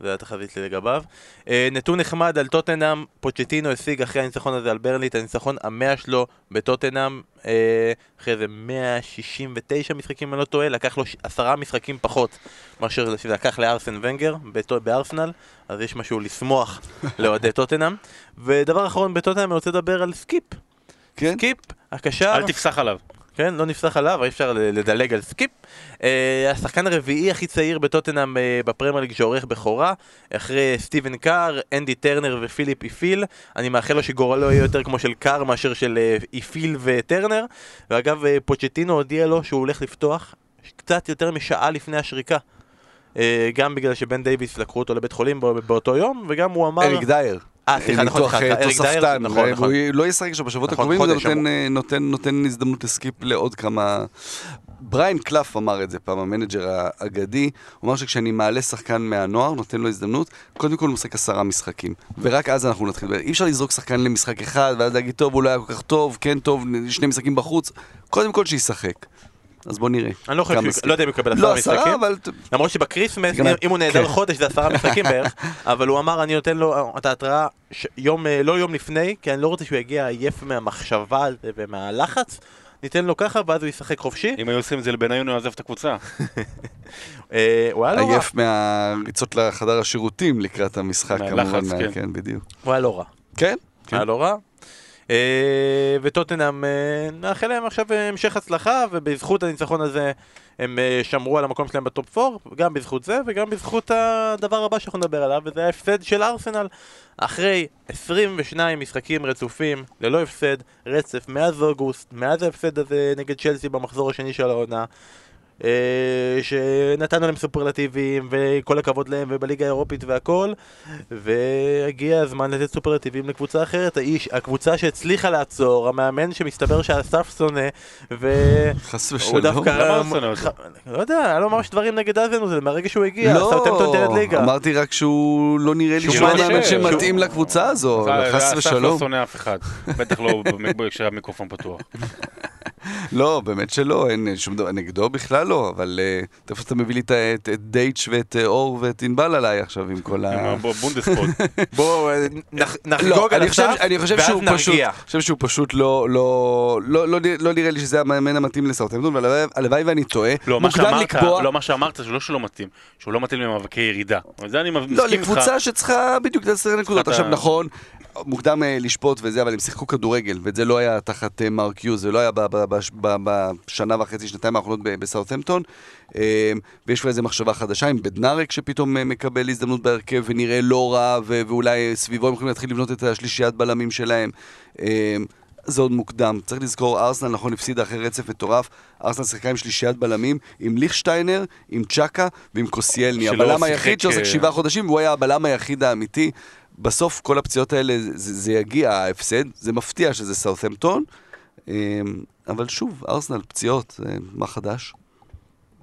Speaker 1: זה התחזית שלי לגביו. אה, נתון נחמד על טוטנאם, פוצ'טינו השיג אחרי הניצחון הזה על ברנלי את הניצחון המאה שלו בטוטנאם, אה, אחרי איזה 169 משחקים אם אני לא טועה, לקח לו עשרה משחקים פחות מאשר שזה לקח לארסן ונגר בארסנל, אז יש משהו לשמוח לאוהדי טוטנאם. ודבר אחרון בטוטנאם אני רוצה לדבר על סקיפ.
Speaker 3: כן?
Speaker 1: סקיפ, הקשר,
Speaker 2: אל תפסח עליו.
Speaker 1: כן, לא נפסח עליו, אי אפשר לדלג על סקיפ. אה, השחקן הרביעי הכי צעיר בטוטנאם אה, בפרמייר ליג שעורך בכורה, אחרי סטיבן קאר, אנדי טרנר ופיליפ איפיל. אני מאחל לו שגורלו יהיה יותר כמו של קאר מאשר של אה, איפיל וטרנר. ואגב, אה, פוצ'טינו הודיע לו שהוא הולך לפתוח קצת יותר משעה לפני השריקה. אה, גם בגלל שבן דייוויס לקחו אותו לבית חולים בא- באותו יום, וגם הוא אמר...
Speaker 3: אריק דייר.
Speaker 1: אה, סליחה, נכון,
Speaker 3: ניתוח, אה, תוספתן,
Speaker 1: נכון, נכון.
Speaker 3: והוא לא ישחק עכשיו בשבועות
Speaker 1: נכון,
Speaker 3: הקרובים, זה. אה, נותן, נותן הזדמנות לסקיפ לעוד כמה... בריאן קלאף אמר את זה פעם, המנג'ר האגדי, הוא אמר שכשאני מעלה שחקן מהנוער, נותן לו הזדמנות, קודם כל הוא משחק עשרה משחקים, ורק אז אנחנו נתחיל, אי אפשר לזרוק שחקן למשחק אחד, ואז להגיד, טוב, הוא לא היה כל כך טוב, כן טוב, שני משחקים בחוץ, קודם כל שישחק. אז בוא נראה.
Speaker 1: אני לא חושב לא יודע אם הוא יקבל
Speaker 3: לא
Speaker 1: עשרה
Speaker 3: עשרה,
Speaker 1: משחקים.
Speaker 3: אבל...
Speaker 1: למרות שבקריסמס, אם- הוא נהדר
Speaker 3: כן.
Speaker 1: חודש זה עשרה משחקים בערך, אבל הוא אמר אני נותן לו את ההתראה יום, אה, לא יום לפני, כי אני לא רוצה שהוא יגיע עייף מהמחשבה ומהלחץ, ניתן לו ככה ואז הוא ישחק חופשי.
Speaker 2: אם היו עושים את זה לבניון, הוא יעזב את הקבוצה.
Speaker 1: אה, הוא היה לא רע,
Speaker 3: עייף מהריצות לחדר השירותים לקראת המשחק,
Speaker 2: מהלחץ,
Speaker 3: כמובן,
Speaker 2: כן.
Speaker 3: כן, בדיוק.
Speaker 1: הוא היה לא רע,
Speaker 3: כן? כן.
Speaker 1: היה לא רע. אה, וטוטנאם, אה, נאחל להם עכשיו אה, המשך הצלחה, ובזכות הניצחון הזה הם שמרו על המקום שלהם בטופ 4, גם בזכות זה וגם בזכות הדבר הבא שאנחנו נדבר עליו, וזה ההפסד של ארסנל. אחרי 22 משחקים רצופים, ללא הפסד, רצף מאז אוגוסט, מאז ההפסד הזה נגד צ'לסי במחזור השני של העונה, שנתנו להם סופרלטיבים, וכל הכבוד להם, ובליגה האירופית והכל, והגיע הזמן לתת סופרלטיבים לקבוצה אחרת, האיש, הקבוצה שהצליחה לעצור, המאמן שמסתבר שהסף שונא, ו...
Speaker 3: חס ושלום.
Speaker 1: דווקא...
Speaker 2: למה הוא שונא אותו?
Speaker 1: ח- לא יודע, היה לו ממש דברים נגד אזנוזל, מהרגע שהוא הגיע,
Speaker 3: לא,
Speaker 1: סאוטהמפטון תרד ליגה.
Speaker 3: אמרתי רק שהוא לא נראה לי
Speaker 1: שהוא
Speaker 2: מעניין,
Speaker 3: מאמן שמתאים לקבוצה הזו, חס
Speaker 2: אסף לא
Speaker 3: ושלום.
Speaker 2: שונא אף אחד. בטח לא כשהמיקרופון פתוח.
Speaker 3: לא, באמת שלא, אין שום דבר נגדו בכלל לא, אבל אה, איפה אתה מביא לי את- דייטש ואת אה, אור ואת ענבל עליי עכשיו עם כל ה...
Speaker 2: הבונדספוט.
Speaker 1: בואו אה,
Speaker 3: לא,
Speaker 1: נחגוג על
Speaker 3: חושב
Speaker 1: ואז
Speaker 3: שהוא
Speaker 1: נרגיע.
Speaker 3: אני חושב שהוא פשוט לא, לא, לא, לא, נראה- לא לי שזה המאמן המתאים לסאוטהמפטון, והלוואי הלוואי ואני טועה.
Speaker 2: לא, מה שאמרת, לא, מה שאמרת זה לא שלא מתאים, שהוא לא מתאים למאבקי ירידה. זה אני מסכים
Speaker 3: לא,
Speaker 2: איתך.
Speaker 3: לקבוצה שצריכה בדיוק את עשר נקודות. עכשיו נכון, מוקדם אה, לשפוט וזה, אבל הם שיחקו כדורגל, ואת זה לא היה תחת אה, מרק יוז, זה לא היה בשנה וחצי, שנתיים האחרונות ב- בסאות'המפטון. אה, ויש כבר איזו מחשבה חדשה עם בדנארק שפתאום אה, מקבל הזדמנות בהרכב ונראה לא רע, ו- ואולי סביבו הם יכולים להתחיל לבנות את השלישיית בלמים שלהם. אה, זה עוד מוקדם. צריך לזכור, ארסנל נכון הפסידה אחרי רצף מטורף. ארסנל שיחקה עם שלישיית בלמים, עם ליכשטיינר, עם צ'קה ועם קוסיאלני. הבלם היחיד שעוסק
Speaker 2: אה,
Speaker 3: שבעה חודשים, והוא היה הבלם היחיד האמיתי. בסוף כל הפציעות האלה, זה, זה יגיע, ההפסד. זה מפתיע שזה סאות'המפטון. אמ, אבל שוב, ארסנל, פציעות, מה חדש?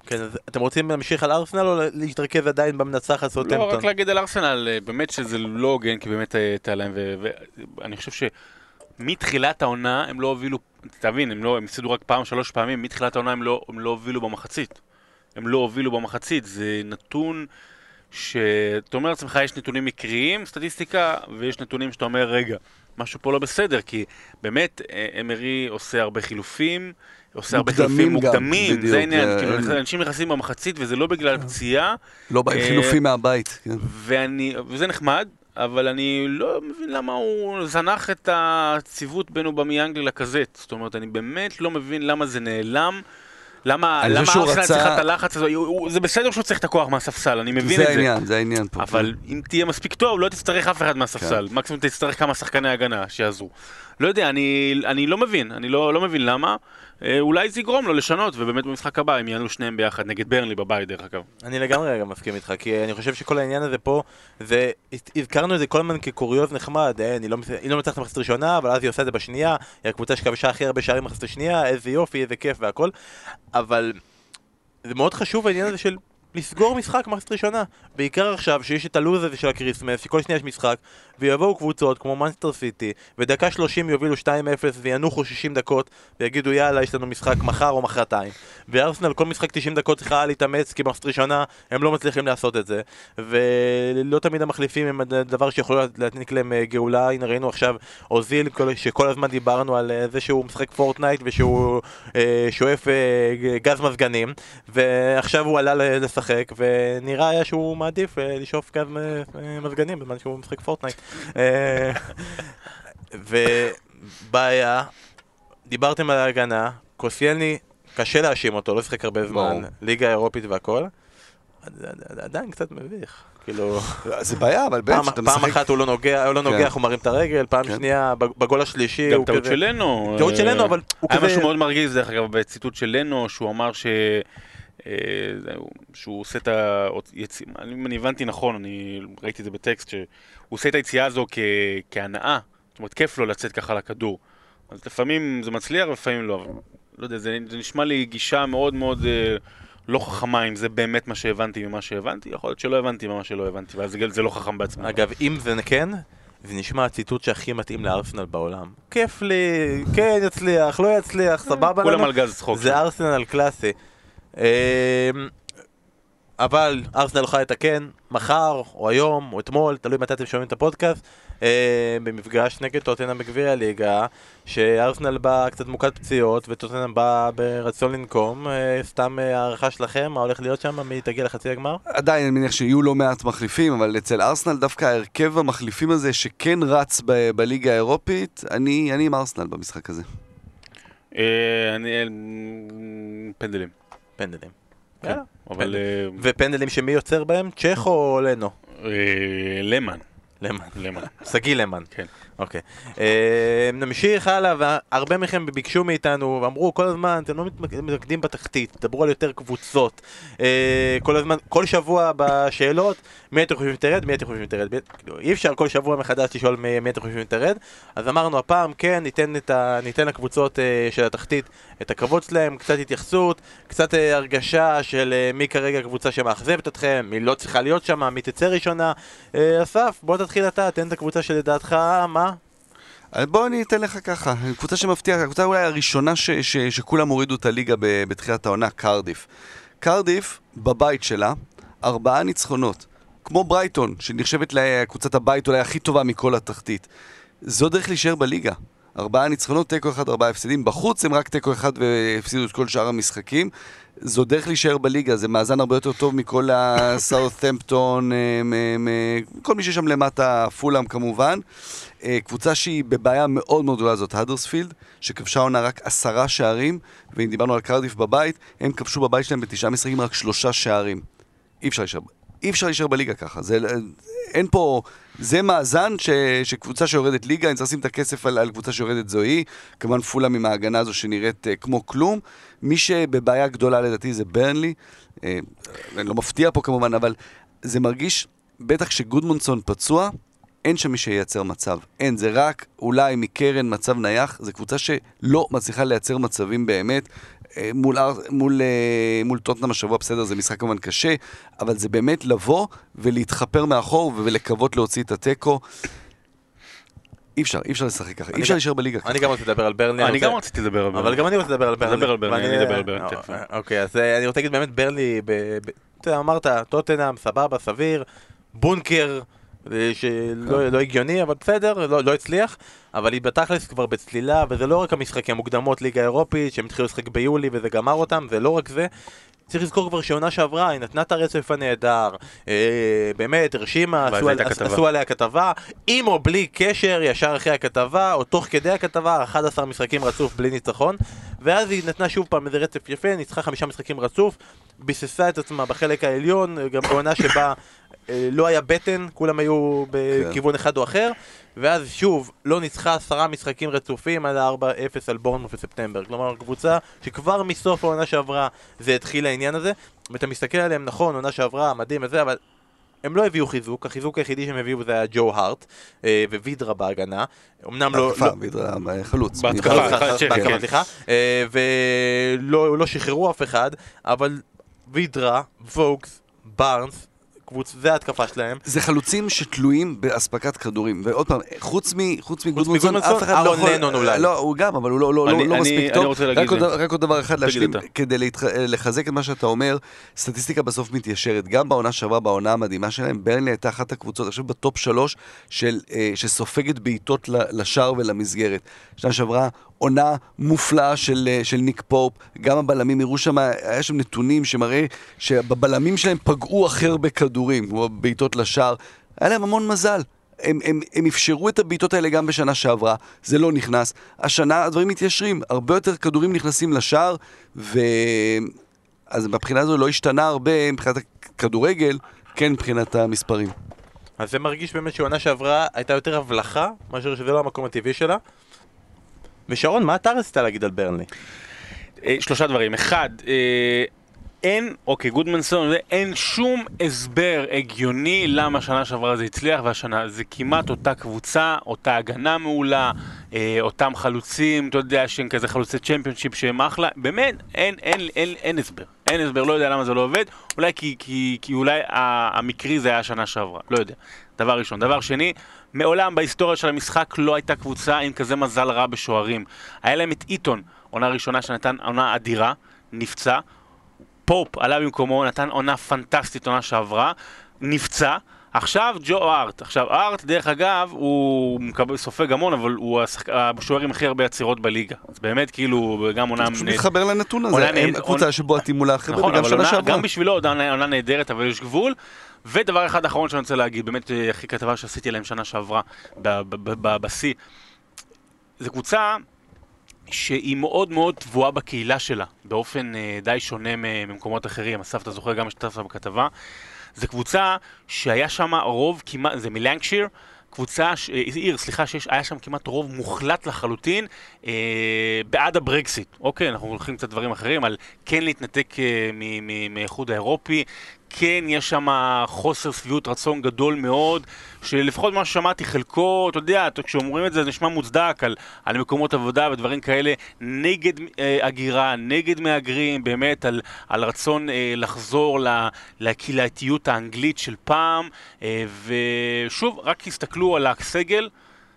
Speaker 1: כן, אז אתם רוצים להמשיך על ארסנל או להתרכז עדיין במנצח על
Speaker 2: לא? רק להגיד על ארסנל, אה, באמת שזה לא הוגן, כי באמת אה, הייתה להם, ואני חושב שמתחילת העונה הם לא הובילו, תבין, הם לא, הם הפסידו רק פעם, שלוש פעמים, מתחילת העונה הם לא, הם לא הובילו במחצית. הם לא הובילו במחצית, זה נתון שאתה אומר לעצמך, יש נתונים מקריים, סטטיסטיקה, ויש נתונים שאתה אומר, רגע, משהו פה לא בסדר, כי באמת, אה, אמרי עושה הרבה חילופים, עושה הרבה חילופים מוקדמים,
Speaker 3: בדיוק,
Speaker 2: זה העניין,
Speaker 3: אה,
Speaker 2: כאילו,
Speaker 3: אין-
Speaker 2: אנשים נכנסים במחצית וזה לא בגלל פציעה,
Speaker 3: לא באים
Speaker 2: אה,
Speaker 3: חילופים מהבית. כן.
Speaker 2: ואני, וזה נחמד, אבל אני לא מבין למה הוא זנח את הציוות בין אובמיאנג ללקזט. זאת אומרת, אני באמת לא מבין למה זה נעלם. למה למה ארסנל
Speaker 3: רצה-
Speaker 2: צריכה את הלחץ הזה? זה בסדר שהוא צריך את הכוח מהספסל, אני מבין
Speaker 3: זה
Speaker 2: את זה.
Speaker 3: העניין, זה העניין פה.
Speaker 2: אבל אם תהיה מספיק טוב, לא תצטרך אף אחד מהספסל.
Speaker 3: כן.
Speaker 2: מקסימום תצטרך כמה שחקני הגנה שיעזרו. לא יודע, אני, אני לא מבין, אני לא, לא מבין למה. אה, אולי זה יגרום לו לשנות, ובאמת במשחק הבא הם יענו שניהם ביחד, נגד ברנלי בבית דרך אגב.
Speaker 1: אני לגמרי גם מסכים איתך, כי אני חושב שכל העניין הזה פה, זה, הזכרנו את זה כל הזמן כקוריוז נחמד, אה, היא לא, לא מצליחת במחצית הראשונה, אבל אז היא עושה את זה בשנייה, היא הקבוצה שכבשה הכי הרבה שערים במחצית השנייה, איזה יופי, איזה כיף והכל, אבל זה מאוד חשוב העניין הזה של לסגור משחק במחצית ראשונה, בעיקר עכשיו שיש את הלו"ז הזה של הקריסמס, שכל שנייה יש משחק, ויבואו קבוצות כמו מנצ'סטר סיטי, ודקה 30 יובילו 2-0 וינוחו 60 דקות, ויגידו יאללה יש לנו משחק מחר או מחרתיים. וארסנל כל משחק 90 דקות צריכה להתאמץ כי במחצית ראשונה הם לא מצליחים לעשות את זה. ולא תמיד המחליפים הם הדבר שיכול להעניק להם אה, גאולה. הנה ראינו עכשיו אוזיל כל- שכל הזמן דיברנו על אה, זה שהוא משחק פורטנייט ושהוא אה, שואף גז מזגנים. ועכשיו הוא עלה ל- לשחק ונראה היה שהוא מעדיף אה, לשאוף גז מ- אה, מזגנים בזמן שהוא משחק פורטנייט אה, ובעיה דיברתם על ההגנה, קוסיילני, קשה להאשים אותו, לא שיחק הרבה זמן. ליגה אירופית והכל. עדיין קצת מביך, כאילו,
Speaker 3: זה בעיה, אבל בן,
Speaker 1: פעם,
Speaker 3: שאתה
Speaker 1: פעם
Speaker 3: משחק...
Speaker 1: אחת הוא לא נוגע, הוא לא
Speaker 3: כן.
Speaker 1: נוגח, הוא מרים את הרגל, פעם
Speaker 3: כן.
Speaker 1: שנייה, בג- בגול השלישי
Speaker 2: גם
Speaker 1: הוא
Speaker 2: טעות
Speaker 1: כזה...
Speaker 2: של לנו.
Speaker 1: טעות
Speaker 2: אה,
Speaker 1: של לנו, אבל הוא
Speaker 2: היה
Speaker 1: כזה...
Speaker 2: משהו מאוד מרגיז, דרך אגב, בציטוט של לנו, שהוא אמר ש... אה, שהוא עושה את ה... יצ... אם אני הבנתי נכון, אני ראיתי את זה בטקסט, שהוא עושה את היציאה הזו כ... כהנאה. זאת אומרת, כיף לו לצאת ככה לכדור. אז לפעמים זה מצליח ולפעמים לא. אבל לא יודע, זה, זה נשמע לי גישה מאוד מאוד אה, לא חכמה, אם זה באמת מה שהבנתי ממה שהבנתי. יכול להיות שלא הבנתי ממה שלא הבנתי, ואז זה, זה לא חכם בעצמו.
Speaker 1: אגב, אם זה כן, זה נשמע הציטוט שהכי מתאים לארסנל בעולם. כיף לי, כן יצליח, לא יצליח, סבבה
Speaker 2: כולם
Speaker 1: לנו.
Speaker 2: על גז צחוק.
Speaker 1: זה ארסנל קלאסי. אמ, אבל ארסנל יכולה לתקן מחר, או היום, או אתמול, תלוי מתי אתם שומעים את הפודקאסט, אמ, במפגש נגד טוטנאם בגביע הליגה, שארסנל בא קצת מוקד פציעות, וטוטנאם בא ברצון לנקום. אה, סתם אה, הערכה שלכם, מה הולך להיות שם, מי תגיע לחצי הגמר?
Speaker 3: עדיין אני מניח שיהיו לא מעט מחליפים, אבל אצל ארסנל דווקא ההרכב המחליפים הזה שכן רץ ב- בליגה האירופית, אני אני עם ארסנל במשחק הזה.
Speaker 2: אה, אני... פנדלים.
Speaker 1: פנדלים.
Speaker 2: כן.
Speaker 1: יאללה.
Speaker 2: אבל... אה,
Speaker 1: ופנדלים שמי יוצר בהם? צ'ך או לנו?
Speaker 2: אה, למן.
Speaker 1: למן.
Speaker 2: למן.
Speaker 1: שגיא למן.
Speaker 2: כן.
Speaker 1: אוקיי. אה, נמשיך הלאה, והרבה מכם ביקשו מאיתנו, ואמרו כל הזמן, אתם לא מתמק- מתמקדים בתחתית, דברו על יותר קבוצות. אה, כל הזמן, כל שבוע בשאלות, מי אתם חושבים שתרד, מי אתם חושבים שתרד. כאילו, אי אפשר כל שבוע מחדש לשאול מי, אתם חושבים שתרד. אז אמרנו הפעם, כן, ניתן, לקבוצות אה, של התחתית את הכבוד שלהם, קצת התייחסות, קצת אה, הרגשה של מי כרגע הקבוצה שמאכזבת אתכם, מי לא צריכה להיות שם, מי תצא ראשונה. אסף, בוא תתחיל אתה, תן את הקבוצה שלדעתך, מה?
Speaker 3: בוא אני אתן לך ככה, קבוצה שמבטיחה, הקבוצה אולי הראשונה ש, ש, שכולם הורידו את הליגה בתחילת העונה, קרדיף. קרדיף, בבית שלה, ארבעה ניצחונות. כמו ברייטון, שנחשבת לקבוצת הבית אולי הכי טובה מכל התחתית. זו דרך להישאר בליגה. ארבעה ניצחונות, תיקו אחד, ארבעה הפסדים. בחוץ הם רק תיקו אחד והפסידו את כל שאר המשחקים. זו דרך להישאר בליגה, זה מאזן הרבה יותר טוב מכל הסאות'מפטון, כל מי ששם למטה, פולאם כמובן. אה, קבוצה שהיא בבעיה מאוד מאוד גדולה זאת הדרספילד, שכבשה עונה רק עשרה שערים, ואם דיברנו על קרדיף בבית, הם כבשו בבית שלהם בתשעה משחקים רק שלושה שערים. אי אפשר להישאר, אי אפשר להישאר בליגה ככה. זה, אין פה, זה מאזן ש, שקבוצה שיורדת ליגה, אני צריך לשים את הכסף על, על קבוצה שיורדת זו היא. כמובן פולאם עם ההגנה הזו שנראית uh, כמו כלום. מי שבבעיה גדולה לדעתי זה ברנלי. Uh, אני לא מפתיע פה כמובן, אבל זה מרגיש, בטח כשגודמונסון פצוע, אין שם מי שייצר מצב. אין, זה רק אולי מקרן מצב נייח. זו קבוצה שלא מצליחה לייצר מצבים באמת. אה, מול, מול, אה, מול טוטנאם השבוע בסדר, זה משחק כמובן קשה, אבל זה באמת לבוא ולהתחפר מאחור ולקוות להוציא את התיקו. אי אפשר, אי אפשר לשחק ככה, אי אפשר להישאר בליגה ככה.
Speaker 1: אני גם רוצה לדבר על ברנלי.
Speaker 2: אני גם רציתי לדבר על
Speaker 1: אבל גם אני רוצה לדבר על ואני-
Speaker 2: אני אדבר על ברנלי,
Speaker 1: אה,
Speaker 2: תכף.
Speaker 1: אה, אוקיי, אז אני רוצה להגיד באמת ברנלי, ב- ב- אתה אמרת, טוטנאם, סבבה, סביר, בונקר, שלא לא הגיוני, אבל בסדר, לא, לא הצליח, אבל היא בתכלס כבר בצלילה, וזה לא רק המשחקים המוקדמות ליגה אירופית, שהם התחילו לשחק ביולי וזה גמר אותם, זה לא רק זה. צריך לזכור כבר שעונה שעברה, היא נתנה את הרצף הנהדר, אה, באמת, הרשימה, עשו, על. עשו עליה כתבה, עם או בלי קשר, ישר אחרי הכתבה, או תוך כדי הכתבה, 11 משחקים רצוף בלי ניצחון, ואז היא נתנה שוב פעם איזה רצף יפה, ניצחה חמישה משחקים רצוף, ביססה את עצמה בחלק העליון, גם בעונה שבה לא היה בטן, כולם היו בכיוון אחד או אחר, ואז שוב, לא ניצחה עשרה משחקים רצופים עד ה-4-0 על בורנמוט בספטמבר. כלומר, קבוצה שכבר מסוף העונה שעברה זה התחיל העניין הזה, ואתה מסתכל עליהם, נכון, עונה שעברה, מדהים וזה, אבל הם לא הביאו חיזוק, החיזוק היחידי שהם הביאו זה היה ג'ו הארט אה, ווידרה בהגנה. אמנם לא...
Speaker 3: בהתקפה,
Speaker 1: לא-
Speaker 3: וידרה, חלוץ.
Speaker 2: בהתקפה,
Speaker 1: בהתקפה,
Speaker 2: כן.
Speaker 1: סליחה. אה, ולא לא שחררו אף אחד, אבל וידרה, ווקס, בארנס, קבוצ... זה ההתקפה שלהם.
Speaker 3: זה חלוצים שתלויים באספקת כדורים, ועוד פעם, חוץ מ- חוץ מגודמונסון, אף אחד לא יכול...
Speaker 1: לנון אולי.
Speaker 3: לא, הוא גם, אבל הוא לא- לא
Speaker 2: אני-
Speaker 3: לא
Speaker 2: אני-
Speaker 3: מספיק
Speaker 2: אני
Speaker 3: טוב. רק עוד-
Speaker 2: להם.
Speaker 3: רק עוד דבר אחד להשלים. כדי להתח- לחזק את מה שאתה אומר, סטטיסטיקה בסוף מתיישרת. גם בעונה שעברה, בעונה המדהימה שלהם, ברנלי הייתה אחת הקבוצות, חושב בטופ שלוש, של, אה, שסופגת בעיטות לשער ולמסגרת. שנה שעברה, עונה מופלאה של, אה, של ניק פופ, גם הבלמים הראו שם, היה שם נתונים שמראה שבבלמים שלהם פגעו הכי הרבה כדורים, כמו בעיטות לשער. היה להם המון מזל. הם, הם, הם אפשרו את הבעיטות האלה גם בשנה שעברה, זה לא נכנס. השנה הדברים מתיישרים, הרבה יותר כדורים נכנסים לשער, ו... אז מבחינה הזו לא השתנה הרבה מבחינת הכדורגל, כן מבחינת המספרים.
Speaker 1: אז זה מרגיש באמת שעונה שעברה הייתה יותר הבלחה, מאשר שזה לא המקום הטבעי שלה. ושרון, מה אתה רצית להגיד על ברנלי?
Speaker 2: אה, שלושה דברים. אחד, אה, אין, אוקיי, גודמנסון, אין שום הסבר הגיוני למה שנה שעברה זה הצליח והשנה זה כמעט אותה קבוצה, אותה הגנה מעולה, אה, אותם חלוצים, אתה יודע, שהם כזה חלוצי צ'מפיונשיפ שהם אחלה, באמת, אין, אין, אין, אין, אין הסבר. אין הסבר, לא יודע למה זה לא עובד, אולי כי, כי, כי אולי המקרי זה היה שנה שעברה, לא יודע. דבר ראשון. דבר שני, מעולם בהיסטוריה של המשחק לא הייתה קבוצה עם כזה מזל רע בשוערים. היה להם את איטון, עונה ראשונה שנתן עונה אדירה, נפצע. פופ עלה במקומו, נתן עונה פנטסטית עונה שעברה, נפצע. עכשיו ג'ו ארט. עכשיו ארט, דרך אגב, הוא מקבל, סופג המון, אבל הוא השחק- השוער עם הכי הרבה עצירות בליגה. אז באמת, כאילו, גם עונה...
Speaker 3: פשוט מתחבר לנתון הזה, הם הקבוצה שבועטים מול האחרים,
Speaker 2: נכון, אבל
Speaker 3: שנה שעברה.
Speaker 2: גם בשבילו עונה נהדרת, אבל יש גבול. ודבר אחד אחרון שאני רוצה להגיד, באמת אה, הכי כתבה שעשיתי להם שנה שעברה, בשיא. זו קבוצה שהיא מאוד מאוד טבועה בקהילה שלה, באופן אה, די שונה ממקומות אחרים. אסף, אתה זוכר גם השתתפת בכתבה. זו קבוצה שהיה שם רוב כמעט, זה מלנקשיר, קבוצה, אה, עיר, סליחה, שהיה שם כמעט רוב מוחלט לחלוטין אה, בעד הברקסיט. אוקיי, אנחנו הולכים קצת דברים אחרים, על כן להתנתק אה, מהאיחוד האירופי, כן יש שם חוסר שביעות רצון גדול מאוד, שלפחות מה ששמעתי חלקו, אתה יודע, כשאומרים את זה זה נשמע מוצדק על, על מקומות עבודה ודברים כאלה, נגד אה, הגירה, נגד מהגרים, באמת על, על רצון אה, לחזור ל, לקהילתיות האנגלית של פעם, אה, ושוב, רק תסתכלו על הסגל,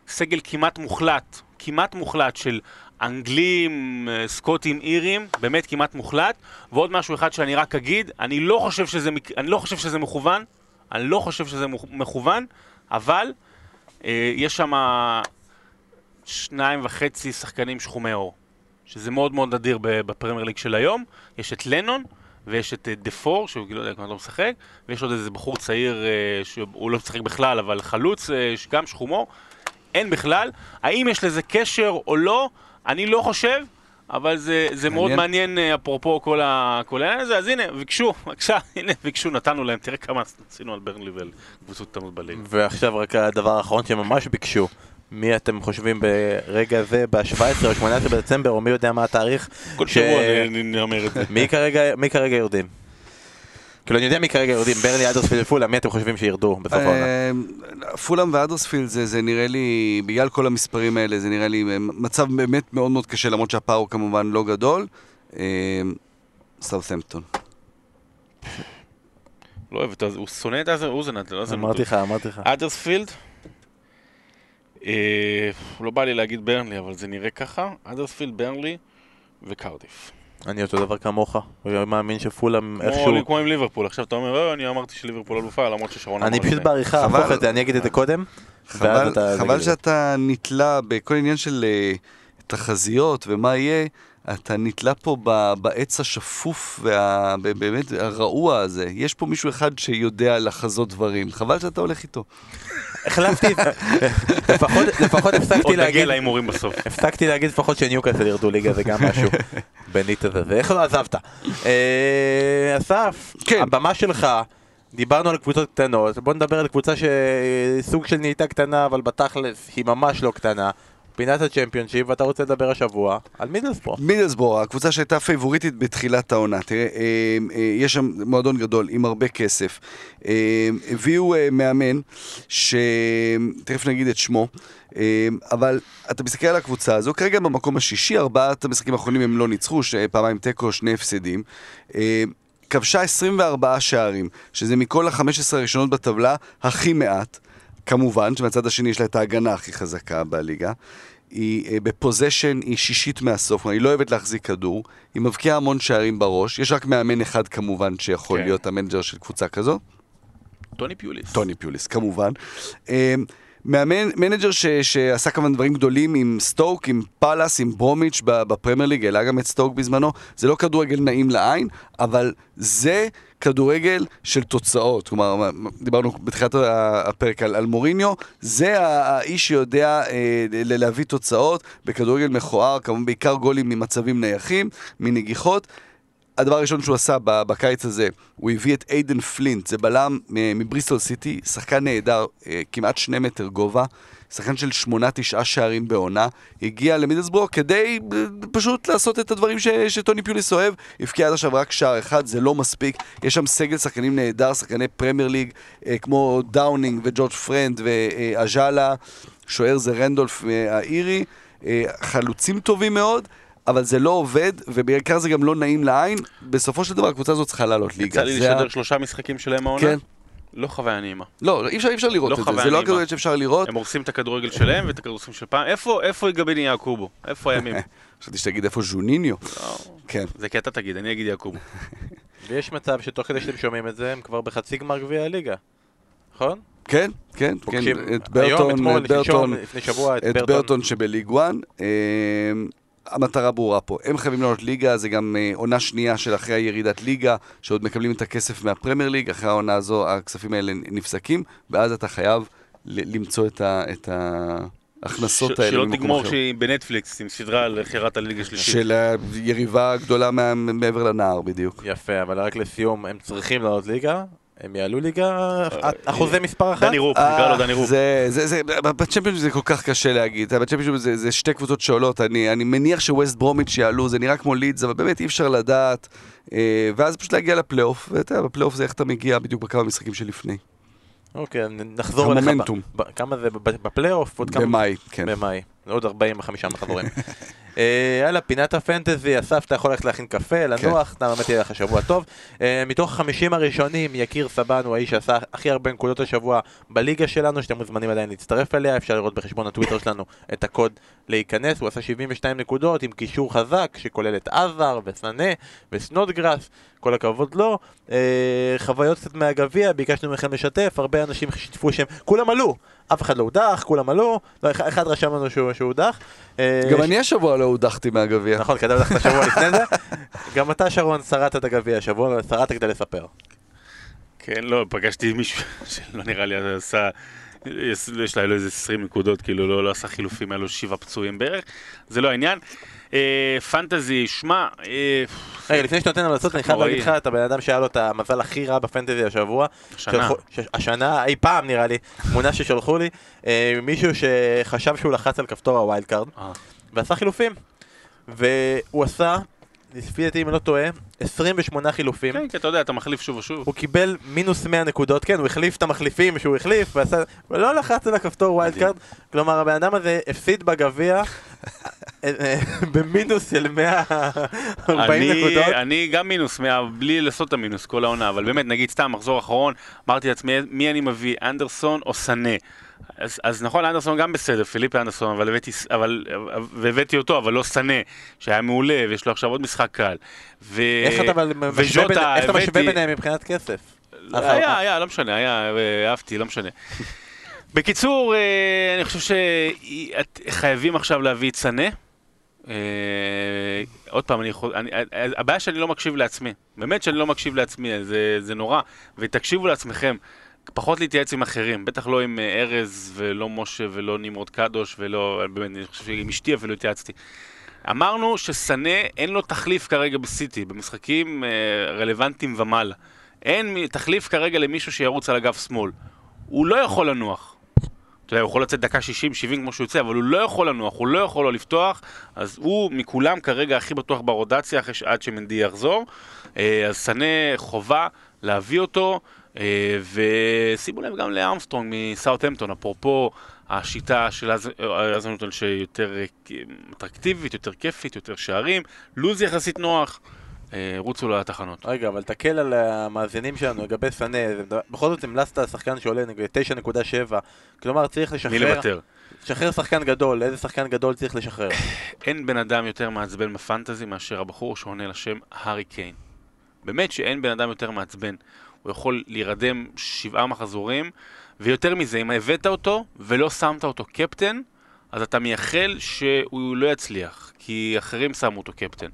Speaker 2: סגל כמעט מוחלט, כמעט מוחלט של אנגלים, אה, סקוטים, אירים, באמת כמעט מוחלט. ועוד משהו אחד שאני רק אגיד, אני לא חושב שזה, אני לא חושב שזה מכוון, אני לא חושב שזה מכוון, אבל אה, יש שם שניים וחצי שחקנים שחומי עור, שזה מאוד מאוד נדיר בפרמייר ליג של היום. יש את לנון ויש את אה, דה פור, שהוא לא יודע, כמעט לא משחק, ויש עוד איזה בחור צעיר אה, שהוא לא משחק בכלל, אבל חלוץ, גם שחום עור. אין בכלל. האם יש לזה קשר או לא? אני לא חושב, אבל זה, זה מאוד
Speaker 3: מעניין.
Speaker 2: אה, אפרופו כל העניין הזה. אז הנה, ביקשו, בבקשה, הנה, ביקשו, נתנו להם, תראה כמה עשינו על ברנלי ועל קבוצות קטנות בליגה.
Speaker 1: ועכשיו רק הדבר האחרון שממש ביקשו. מי אתם חושבים ברגע זה, ב-17 או 18 בדצמבר, או מי יודע מה התאריך?
Speaker 2: כל
Speaker 1: ש-
Speaker 2: שבוע אומר את זה.
Speaker 1: מי כרגע, מי כרגע יורדים? כאילו אני יודע מי כרגע יורדים, ברלי, אדרספילד ופולה, מי אתם חושבים שירדו בסוף העונה?
Speaker 3: אה, פולאם ואדרספילד זה, זה נראה לי, בגלל כל המספרים האלה, זה נראה לי אה, מצב באמת מאוד מאוד קשה, למרות שהפער הוא כמובן לא גדול. אה, סאות'המפטון.
Speaker 2: לא אוהב, אתה- הוא שונא את אוזן, אתה לא יודע.
Speaker 1: אמרתי לך, אמרתי לך.
Speaker 2: אדרספילד, אה, לא בא לי להגיד ברנלי, אבל זה נראה ככה, אדרספילד, ברנלי וקרדיף.
Speaker 1: אני אותו דבר כמוך, אני מאמין שפולאם איכשהו...
Speaker 2: כמו עם ליברפול, עכשיו אתה אומר, "אה, אני אמרתי שליברפול אלופה, למרות ששרון אמר
Speaker 1: אני פשוט
Speaker 2: זה."
Speaker 1: בעריכה
Speaker 3: חבל.
Speaker 1: אהפוך את זה, אני אגיד את זה קודם.
Speaker 3: חבל שאתה נתלה בכל עניין של אה, תחזיות ומה יהיה, אתה נתלה פה ב- בעץ השפוף והבאמת הרעוע הזה. יש פה מישהו אחד שיודע לחזות דברים, חבל שאתה הולך איתו.
Speaker 1: החלפתי. לפחות- לפחות הפסקתי
Speaker 2: עוד נגיע
Speaker 1: להגיד,
Speaker 2: להימורים בסוף.
Speaker 1: הפסקתי להגיד לפחות שניוקאסל ירדו ליגה זה גם משהו. בנית הזה, ואיך לא עזבת? אה, אסף,
Speaker 3: כן.
Speaker 1: הבמה שלך, דיברנו על קבוצות קטנות, בוא נדבר על קבוצה שסוג של נהייתה קטנה, אבל בתכלס היא ממש לא קטנה. פינת הצ'מפיונשיפ, ואתה רוצה לדבר השבוע על מידלספור.
Speaker 3: מידלסבורו, הקבוצה שהייתה פייבוריטית בתחילת העונה. תראה, אה, אה, יש שם מועדון גדול עם הרבה כסף. אה, הביאו אה, מאמן, שתכף נגיד את שמו, אה, אבל אתה מסתכל על הקבוצה הזו, כרגע במקום השישי, ארבעת המשחקים האחרונים הם לא ניצחו, פעמיים תיקו, שני הפסדים. אה, כבשה 24 שערים, שזה מכל ה-15 הראשונות בטבלה הכי מעט. כמובן שמהצד השני יש לה את ההגנה הכי חזקה בליגה. היא אה, בפוזיישן, היא שישית מהסוף, היא לא אוהבת להחזיק כדור, היא מבקיעה המון שערים בראש, יש רק מאמן אחד כמובן שיכול
Speaker 2: כן.
Speaker 3: להיות המנג'ר של קבוצה כזו,
Speaker 2: טוני פיוליס.
Speaker 3: טוני פיוליס כמובן. מאמן, מנג'ר ש, שעשה כמובן דברים גדולים עם סטוק, עם פאלאס, עם ברומיץ' בפרמייר ליג, העלה גם את סטוק בזמנו. זה לא כדורגל נעים לעין, אבל זה כדורגל של תוצאות. כלומר, דיברנו בתחילת הפרק על, על מוריניו, זה האיש שיודע אה, להביא תוצאות בכדורגל מכוער, כמובן בעיקר גולים ממצבים נייחים, מנגיחות. הדבר הראשון שהוא עשה בקיץ הזה, הוא הביא את איידן פלינט, זה בלם מבריסטול סיטי, שחקן נהדר, אה, כמעט שני מטר גובה, שחקן של שמונה, תשעה שערים בעונה, הגיע למידלסבורג כדי אה, פשוט לעשות את הדברים ש- שטוני פיוליס אוהב, הבקיע עד עכשיו רק שער אחד, זה לא מספיק, יש שם סגל שחקנים נהדר, שחקני פרמייר ליג, אה, כמו דאונינג וג'ורג' פרנד ואיאלה, שוער זה רנדולף האירי, חלוצים טובים מאוד. אבל זה לא עובד, ובעיקר זה גם לא נעים לעין. בסופו של דבר הקבוצה הזאת צריכה לעלות ליגה.
Speaker 2: יצא לי לשדר שלושה משחקים שלהם העונה.
Speaker 3: כן.
Speaker 2: לא חוויה נעימה.
Speaker 3: לא, אי אפשר, אי אפשר לראות
Speaker 2: לא
Speaker 3: את זה, זה לא. הכדורגל שאפשר לראות.
Speaker 2: הם הורסים את הכדורגל שלהם ואת הכדורסים של פעם. איפה, איפה יגבני יעקובו? איפה הימים?
Speaker 3: חשבתי שתגיד איפה ז'וניניו.
Speaker 2: לא,
Speaker 3: כן.
Speaker 2: זה כי אתה תגיד, אני אגיד יעקובו.
Speaker 1: ויש מצב שתוך כדי שאתם שומעים את זה, הם כבר בחצי גמר גביע הליגה. נכון?
Speaker 3: כן, כן, כן, את ברטון, את ברטון, שבליג 1. המטרה ברורה פה, הם חייבים לעלות ליגה, זה גם אה, עונה שנייה של אחרי הירידת ליגה, שעוד מקבלים את הכסף מהפרמייר ליג, אחרי העונה הזו הכספים האלה נפסקים, ואז אתה חייב ל- למצוא את ה- את ההכנסות
Speaker 2: ש-
Speaker 3: האלה
Speaker 2: שלא תגמור
Speaker 3: אחר.
Speaker 2: שהיא בנטפליקס עם סדרה על חירת הליגה השלישית.
Speaker 3: של היריבה הגדולה מה- מעבר לנהר בדיוק.
Speaker 1: יפה, אבל רק לסיום, הם צריכים לעלות ליגה, הם יעלו ליגה, אחוזי מספר אחת?
Speaker 2: דני רופ, נקרא לו דני רופ.
Speaker 3: אה, זה, זה, זה, בצ'מפיונשיפ זה כל כך קשה להגיד, בצ'מפיונשיפ זה, זה שתי קבוצות שעולות, אני, אני מניח שווסט ברומיץ' יעלו, זה נראה כמו לידס, אבל באמת אי אפשר לדעת, אה, ואז פשוט להגיע לפלייאוף, ואתה יודע, בפלייאוף זה איך אתה מגיע בדיוק בכמה משחקים שלפני.
Speaker 1: אוקיי, נחזור אליך.
Speaker 3: המומנטום.
Speaker 1: כמה זה בפלייאוף?
Speaker 3: במאי, כן.
Speaker 1: במאי. עוד 45 מחזורים. אה, יאללה, פינת הפנטזי, אסף, אתה יכול ללכת להכין קפה, לנוח, אתה באמת יהיה לך שבוע טוב. אה, מתוך 50 הראשונים, יקיר סבן הוא האיש שעשה הכי הרבה נקודות השבוע בליגה שלנו, שאתם מוזמנים עדיין להצטרף אליה, אפשר לראות בחשבון הטוויטר שלנו את הקוד להיכנס, הוא עשה 72 נקודות עם קישור חזק, שכולל את עזר וסנה וסנודגרס, כל הכבוד לו. אה, חוויות קצת מהגביע, ביקשנו מכם לשתף, הרבה אנשים שיתפו שהם, כולם עלו, אף אחד לא הודח, כולם עלו, לא, אחד- אחד רשם לנו שהוא שהוא הודח. אה,
Speaker 3: גם אני השבוע לא הודחתי מהגביע.
Speaker 1: נכון, כתב לך את השבוע לפני זה. גם אתה, שרון, שרדת את הגביע השבוע, שרדת כדי לספר.
Speaker 2: כן, לא, פגשתי מישהו שלא נראה לי עשה... יש לה איזה 20 נקודות, כאילו לא, לא עשה חילופים, היה לו שבעה פצועים בערך, זה לא העניין. אה, פנטזי, שמע, אה,
Speaker 1: רגע, לפני שאתה נותן המלצות, אני חייב. להגיד לך, אתה בן אדם שהיה לו את המזל הכי רע בפנטזי השבוע.
Speaker 2: השנה.
Speaker 1: השנה, אי פעם נראה לי, תמונה ששלחו לי, אה, מישהו שחשב שהוא לחץ על כפתור ה wild
Speaker 2: card,
Speaker 1: ועשה חילופים. והוא עשה, לפי דעתי אם אני לא טועה, 28 חילופים.
Speaker 2: כן, כי אתה יודע, אתה מחליף שוב ושוב.
Speaker 1: הוא קיבל מינוס 100 נקודות, כן, הוא החליף את המחליפים שהוא החליף, ועשה... ולא לחץ על הכפתור
Speaker 3: Wild.
Speaker 1: Card. כלומר, הבן אדם הזה הפסיד בגביע אה, אה, במינוס של 140
Speaker 2: אני,
Speaker 1: נקודות.
Speaker 2: אני גם מינוס 100, בלי לעשות את המינוס כל העונה, אבל באמת, נגיד סתם, מחזור אחרון, אמרתי לעצמי, מי אני מביא, אנדרסון או סנה? אז, אז נכון, אנדרסון גם בסדר, פיליפ אנדרסון, אבל הבאתי, אבל, והבאתי אותו, אבל לא סנה, שהיה מעולה, ויש לו עכשיו עוד משחק קל. ו...
Speaker 1: איך אתה משווה ביניהם מבחינת כסף?
Speaker 2: היה, היה, לא משנה, היה, אה, אהבתי, לא משנה. בקיצור, אה, אני חושב שחייבים עכשיו להביא את סנה. אה, עוד פעם, אני יכול, אני, הבעיה שאני לא מקשיב לעצמי, באמת שאני לא מקשיב לעצמי, זה, זה נורא, ותקשיבו לעצמכם, פחות להתייעץ עם אחרים, בטח לא עם ארז ולא משה ולא נמרוד קדוש ולא, באמת, אני חושב שעם אשתי אפילו התייעצתי. אמרנו שסנה אין לו תחליף כרגע בסיטי, במשחקים אה, רלוונטיים ומעלה. אין תחליף כרגע למישהו שירוץ על אגף שמאל. הוא לא יכול לנוח. אתה יודע, הוא יכול לצאת דקה 60-70 כמו שהוא יוצא, אבל הוא לא יכול לנוח, הוא לא יכול לא לפתוח, אז הוא מכולם כרגע הכי בטוח ברודציה אחרי שעד שמנדי יחזור. אה, אז סנה חובה להביא אותו, אה, ושימו לב גם לארמסטרונג מסאוטהמפטון, אפרופו השיטה של אז- אזנוטון שיותר אטרקטיבית, יותר כיפית, יותר שערים, לוז יחסית נוח, אה, רוצו לתחנות.
Speaker 1: רגע, אבל תקל על המאזינים שלנו לגבי סנה, בכל זאת המלצת על שחקן שעולה נגיד 9.7, כלומר צריך
Speaker 2: מי
Speaker 1: לשחרר,
Speaker 2: לוותר?
Speaker 1: לשחרר שחקן גדול, איזה שחקן גדול צריך לשחרר?
Speaker 2: אין בן אדם יותר מעצבן בפנטזי מאשר הבחור שעונה לשם הארי קיין. באמת שאין בן אדם יותר מעצבן. הוא יכול להירדם שבעה מחזורים, ויותר מזה, אם הבאת אותו ולא שמת אותו קפטן, אז אתה מייחל שהוא לא יצליח, כי אחרים שמו אותו קפטן.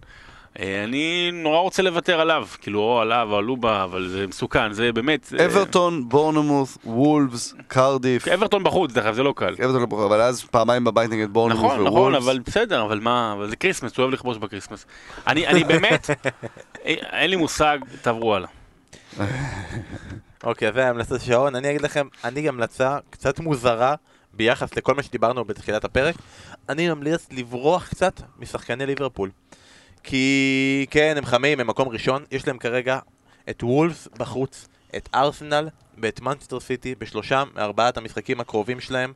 Speaker 2: אה, אני נורא רוצה לוותר עליו, כאילו, או עליו או על לובה, אבל זה מסוכן, זה באמת...
Speaker 3: אברטון, בורנמוס, וולפס, קרדיף.
Speaker 2: אברטון בחוץ, דרך אגב, זה לא קל.
Speaker 3: אברטון ברור, אבל אז פעמיים בבית נגד בורנמוס
Speaker 2: נכון,
Speaker 3: ווולפס.
Speaker 2: נכון, אבל בסדר, אבל מה, אבל זה כריסמס, הוא אוהב לכבוש בכריסמס. אני, אני באמת, אה, אין לי מושג, תעברו הלאה.
Speaker 1: אוקיי, זה המלצת שעון. אני אגיד לכם, אני המלצה קצת מוזרה ביחס לכל מה שדיברנו בתחילת הפרק. אני ממליץ לברוח קצת משחקני ליברפול. כי כן, הם חמים, הם מקום ראשון, יש להם כרגע את וולבס בחוץ, את ארסנל ואת מנצ'סטר סיטי בשלושה מארבעת המשחקים הקרובים שלהם.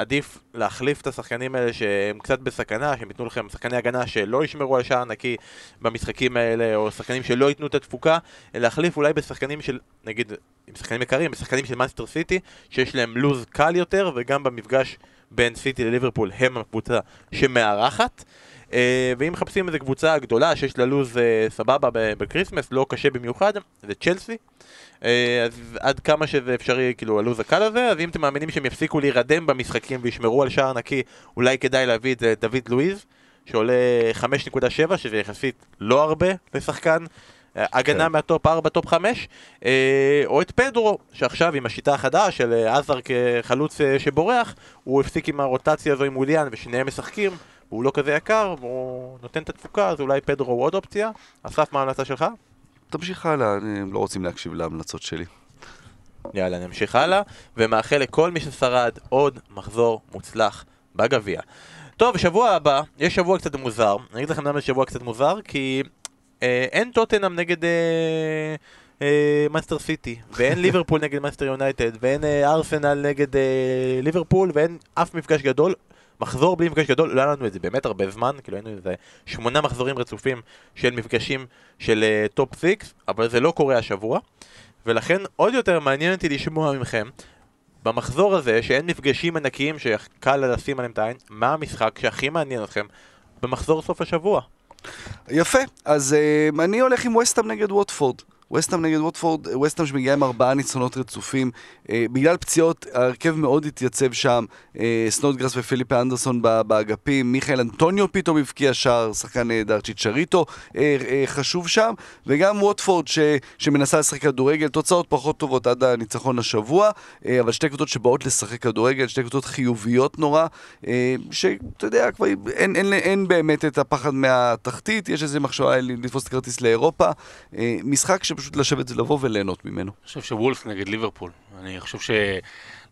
Speaker 1: עדיף להחליף את השחקנים האלה שהם קצת בסכנה, שהם ייתנו לכם שחקני הגנה שלא ישמרו על שער נקי במשחקים האלה, או שחקנים שלא ייתנו את התפוקה, להחליף אולי בשחקנים של, נגיד, עם שחקנים יקרים, בשחקנים של מנצ'סטר סיטי, שיש להם לוז קל יותר, וגם במפגש בין סיטי לליברפול הם הקבוצה שמארחת. אה, ואם מחפשים איזה קבוצה גדולה שיש לה לוז אה, סבבה בקריסמס, לא קשה במיוחד, זה צ'לסי. אה, אז עד כמה שזה אפשרי, כאילו, הלוז הקל הזה, אז אם אתם מאמינים שהם יפסיקו להירדם במשחקים וישמרו על שער נקי, אולי כדאי להביא את דוד לואיז, שעולה 5.7, שזה יחסית לא הרבה לשחקן. הגנה
Speaker 3: כן.
Speaker 1: מהטופ 4, טופ 5, אה, או את פדרו, שעכשיו עם השיטה החדשה של הזאר כחלוץ שבורח, הוא הפסיק עם הרוטציה הזו עם וויליאן ושניהם משחקים, והוא לא כזה יקר, והוא נותן את התפוקה, אז אולי פדרו הוא עוד אופציה. אסף, מה ההמלצה שלך?
Speaker 3: תמשיך הלאה, הם לא רוצים להקשיב להמלצות שלי.
Speaker 1: יאללה, נמשיך הלאה, ומאחל לכל מי ששרד עוד מחזור מוצלח בגביע. טוב, שבוע הבא, יש שבוע קצת מוזר. אני אגיד לכם למה זה שבוע קצת מוזר, כי אה, אין טוטנאם נגד אה, אה, מנצ'סטר סיטי, ואין ליברפול נגד מנצ'סטר יונייטד, ואין אה, ארסנל נגד אה, ליברפול, ואין אף מפגש גדול. מחזור בלי מפגש גדול, לא היה לנו את זה באמת הרבה זמן, כאילו היינו איזה שמונה מחזורים רצופים של מפגשים של top six, אבל זה לא קורה השבוע. ולכן עוד יותר מעניין אותי לשמוע מכם, במחזור הזה, שאין מפגשים ענקיים שקל לשים עליהם את העין, מה המשחק שהכי מעניין אתכם במחזור סוף השבוע?
Speaker 3: יפה, אז אה, אני הולך עם ווסטהאם נגד ווטפורד. ווסטהאם נגד ווטפורד, ווסטהאם שמגיעה עם ארבעה ניצחונות רצופים. אה, בגלל פציעות, ההרכב מאוד התייצב שם. אה, סנודגרס ופיליפה אנדרסון באגפים, מיכאל אנטוניו פתאום הבקיע שער, שחקן נהדר, צ'יצ'ריטו אה, אה, חשוב שם, וגם ווטפורד ש, שמנסה לשחק כדורגל, תוצאות פחות טובות עד הניצחון השבוע, אבל שתי קבוצות שבאות לשחק כדורגל, שתי קבוצות חיוביות נורא, שאתה יודע, כבר אין, אין, אין באמת את הפחד מהתחתית, יש איזה מחשבה לתפוס את הכרטיס לאירופה. משחק שפשוט לשבת ולבוא וליהנות ממנו.
Speaker 2: אני חושב שוולבס נגד ליברפול. אני חושב ש...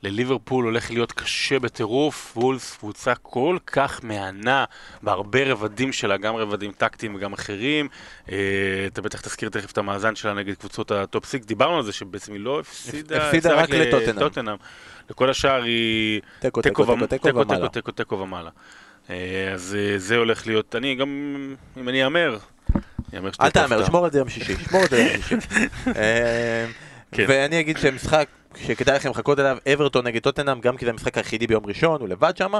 Speaker 2: לליברפול הולך להיות קשה בטירוף, וולבס קבוצה כל כך מהנה בהרבה רבדים שלה, גם רבדים טקטיים וגם אחרים. אה, אתה בטח תזכיר תכף את המאזן שלה נגד קבוצות ה top six, דיברנו על זה שבעצם היא לא הפסידה,
Speaker 1: הפסידה רק. לטוטנהאם.
Speaker 2: לכל השאר היא
Speaker 1: תיקו,
Speaker 2: תיקו
Speaker 1: תיקו, תיקו,
Speaker 2: תיקו,
Speaker 1: ומעלה.
Speaker 2: אה, אז אה, זה הולך להיות, אני גם, אם אני אהמר,
Speaker 1: על
Speaker 2: הפתעה.
Speaker 1: שמור את זה יום שישי, שמור את זה יום שישי. אה,
Speaker 2: כן.
Speaker 1: ואני אגיד שמשחק שכדאי לכם לחכות אליו, אברטון נגד טוטנאם, גם כי זה המשחק היחידי ביום ראשון, הוא לבד שם,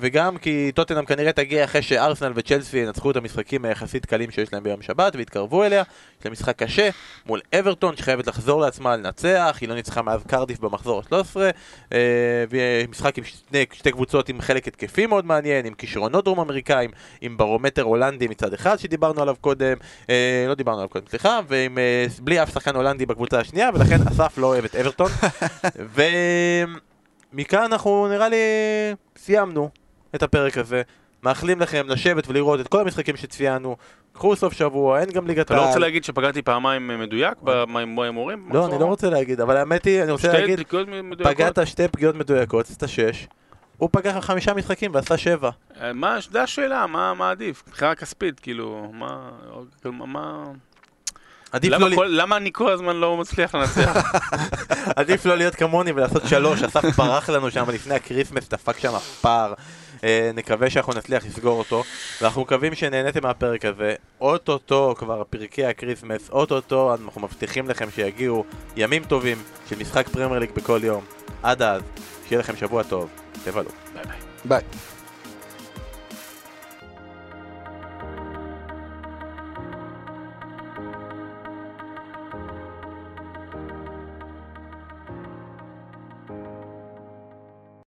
Speaker 1: וגם כי טוטנאם כנראה תגיע אחרי שארסנל וצ'לסי ינצחו את המשחקים היחסית קלים שיש להם ביום שבת ויתקרבו אליה. יש להם משחק קשה מול אברטון שחייבת לחזור לעצמה לנצח, היא לא ניצחה מאז קרדיף במחזור ה-13, ומשחק עם שני, שתי קבוצות עם חלק התקפי מאוד מעניין, עם כישרונות דרום אמריקאים, עם ברומטר הולנדי מצד אחד שדיברנו עליו קודם, אה, לא דיברנו עליו קודם, סליחה, ועם אה, בלי אף אוהב את אברטון. ומכאן אנחנו נראה לי סיימנו את הפרק הזה. מאחלים לכם לשבת ולראות את כל המשחקים שציינו. קחו סוף שבוע, אין גם ליגת
Speaker 2: אתה לא רוצה
Speaker 1: העל.
Speaker 2: להגיד שפגעתי פעמיים מדויק בהימורים?
Speaker 1: לא, אני לא רוצה להגיד, אבל האמת היא, אני רוצה להגיד? פגעת שתי פגיעות מדויקות, עשית שש. הוא פגע חמישה משחקים ועשה שבע.
Speaker 2: אה, מה, זו השאלה, מה עדיף? מבחינה כספית, כאילו, מה...
Speaker 1: עדיף
Speaker 2: למה
Speaker 1: לא,
Speaker 2: כל- למה אני כל הזמן לא מצליח לנצח?
Speaker 1: עדיף לא להיות כמוני ולעשות שלוש, אסף ברח לנו שם לפני הקריסמס, דפק שם פער. אה, נקווה שאנחנו נצליח לסגור אותו, ואנחנו מקווים שנהניתם מהפרק הזה. אוטוטו כבר פרקי הקריסמס, אוטוטו אנחנו מבטיחים לכם שיגיעו ימים טובים של משחק פרמייר ליג בכל יום. עד אז, שיהיה לכם שבוע טוב, תבלו.
Speaker 2: ביי ביי.
Speaker 3: ביי.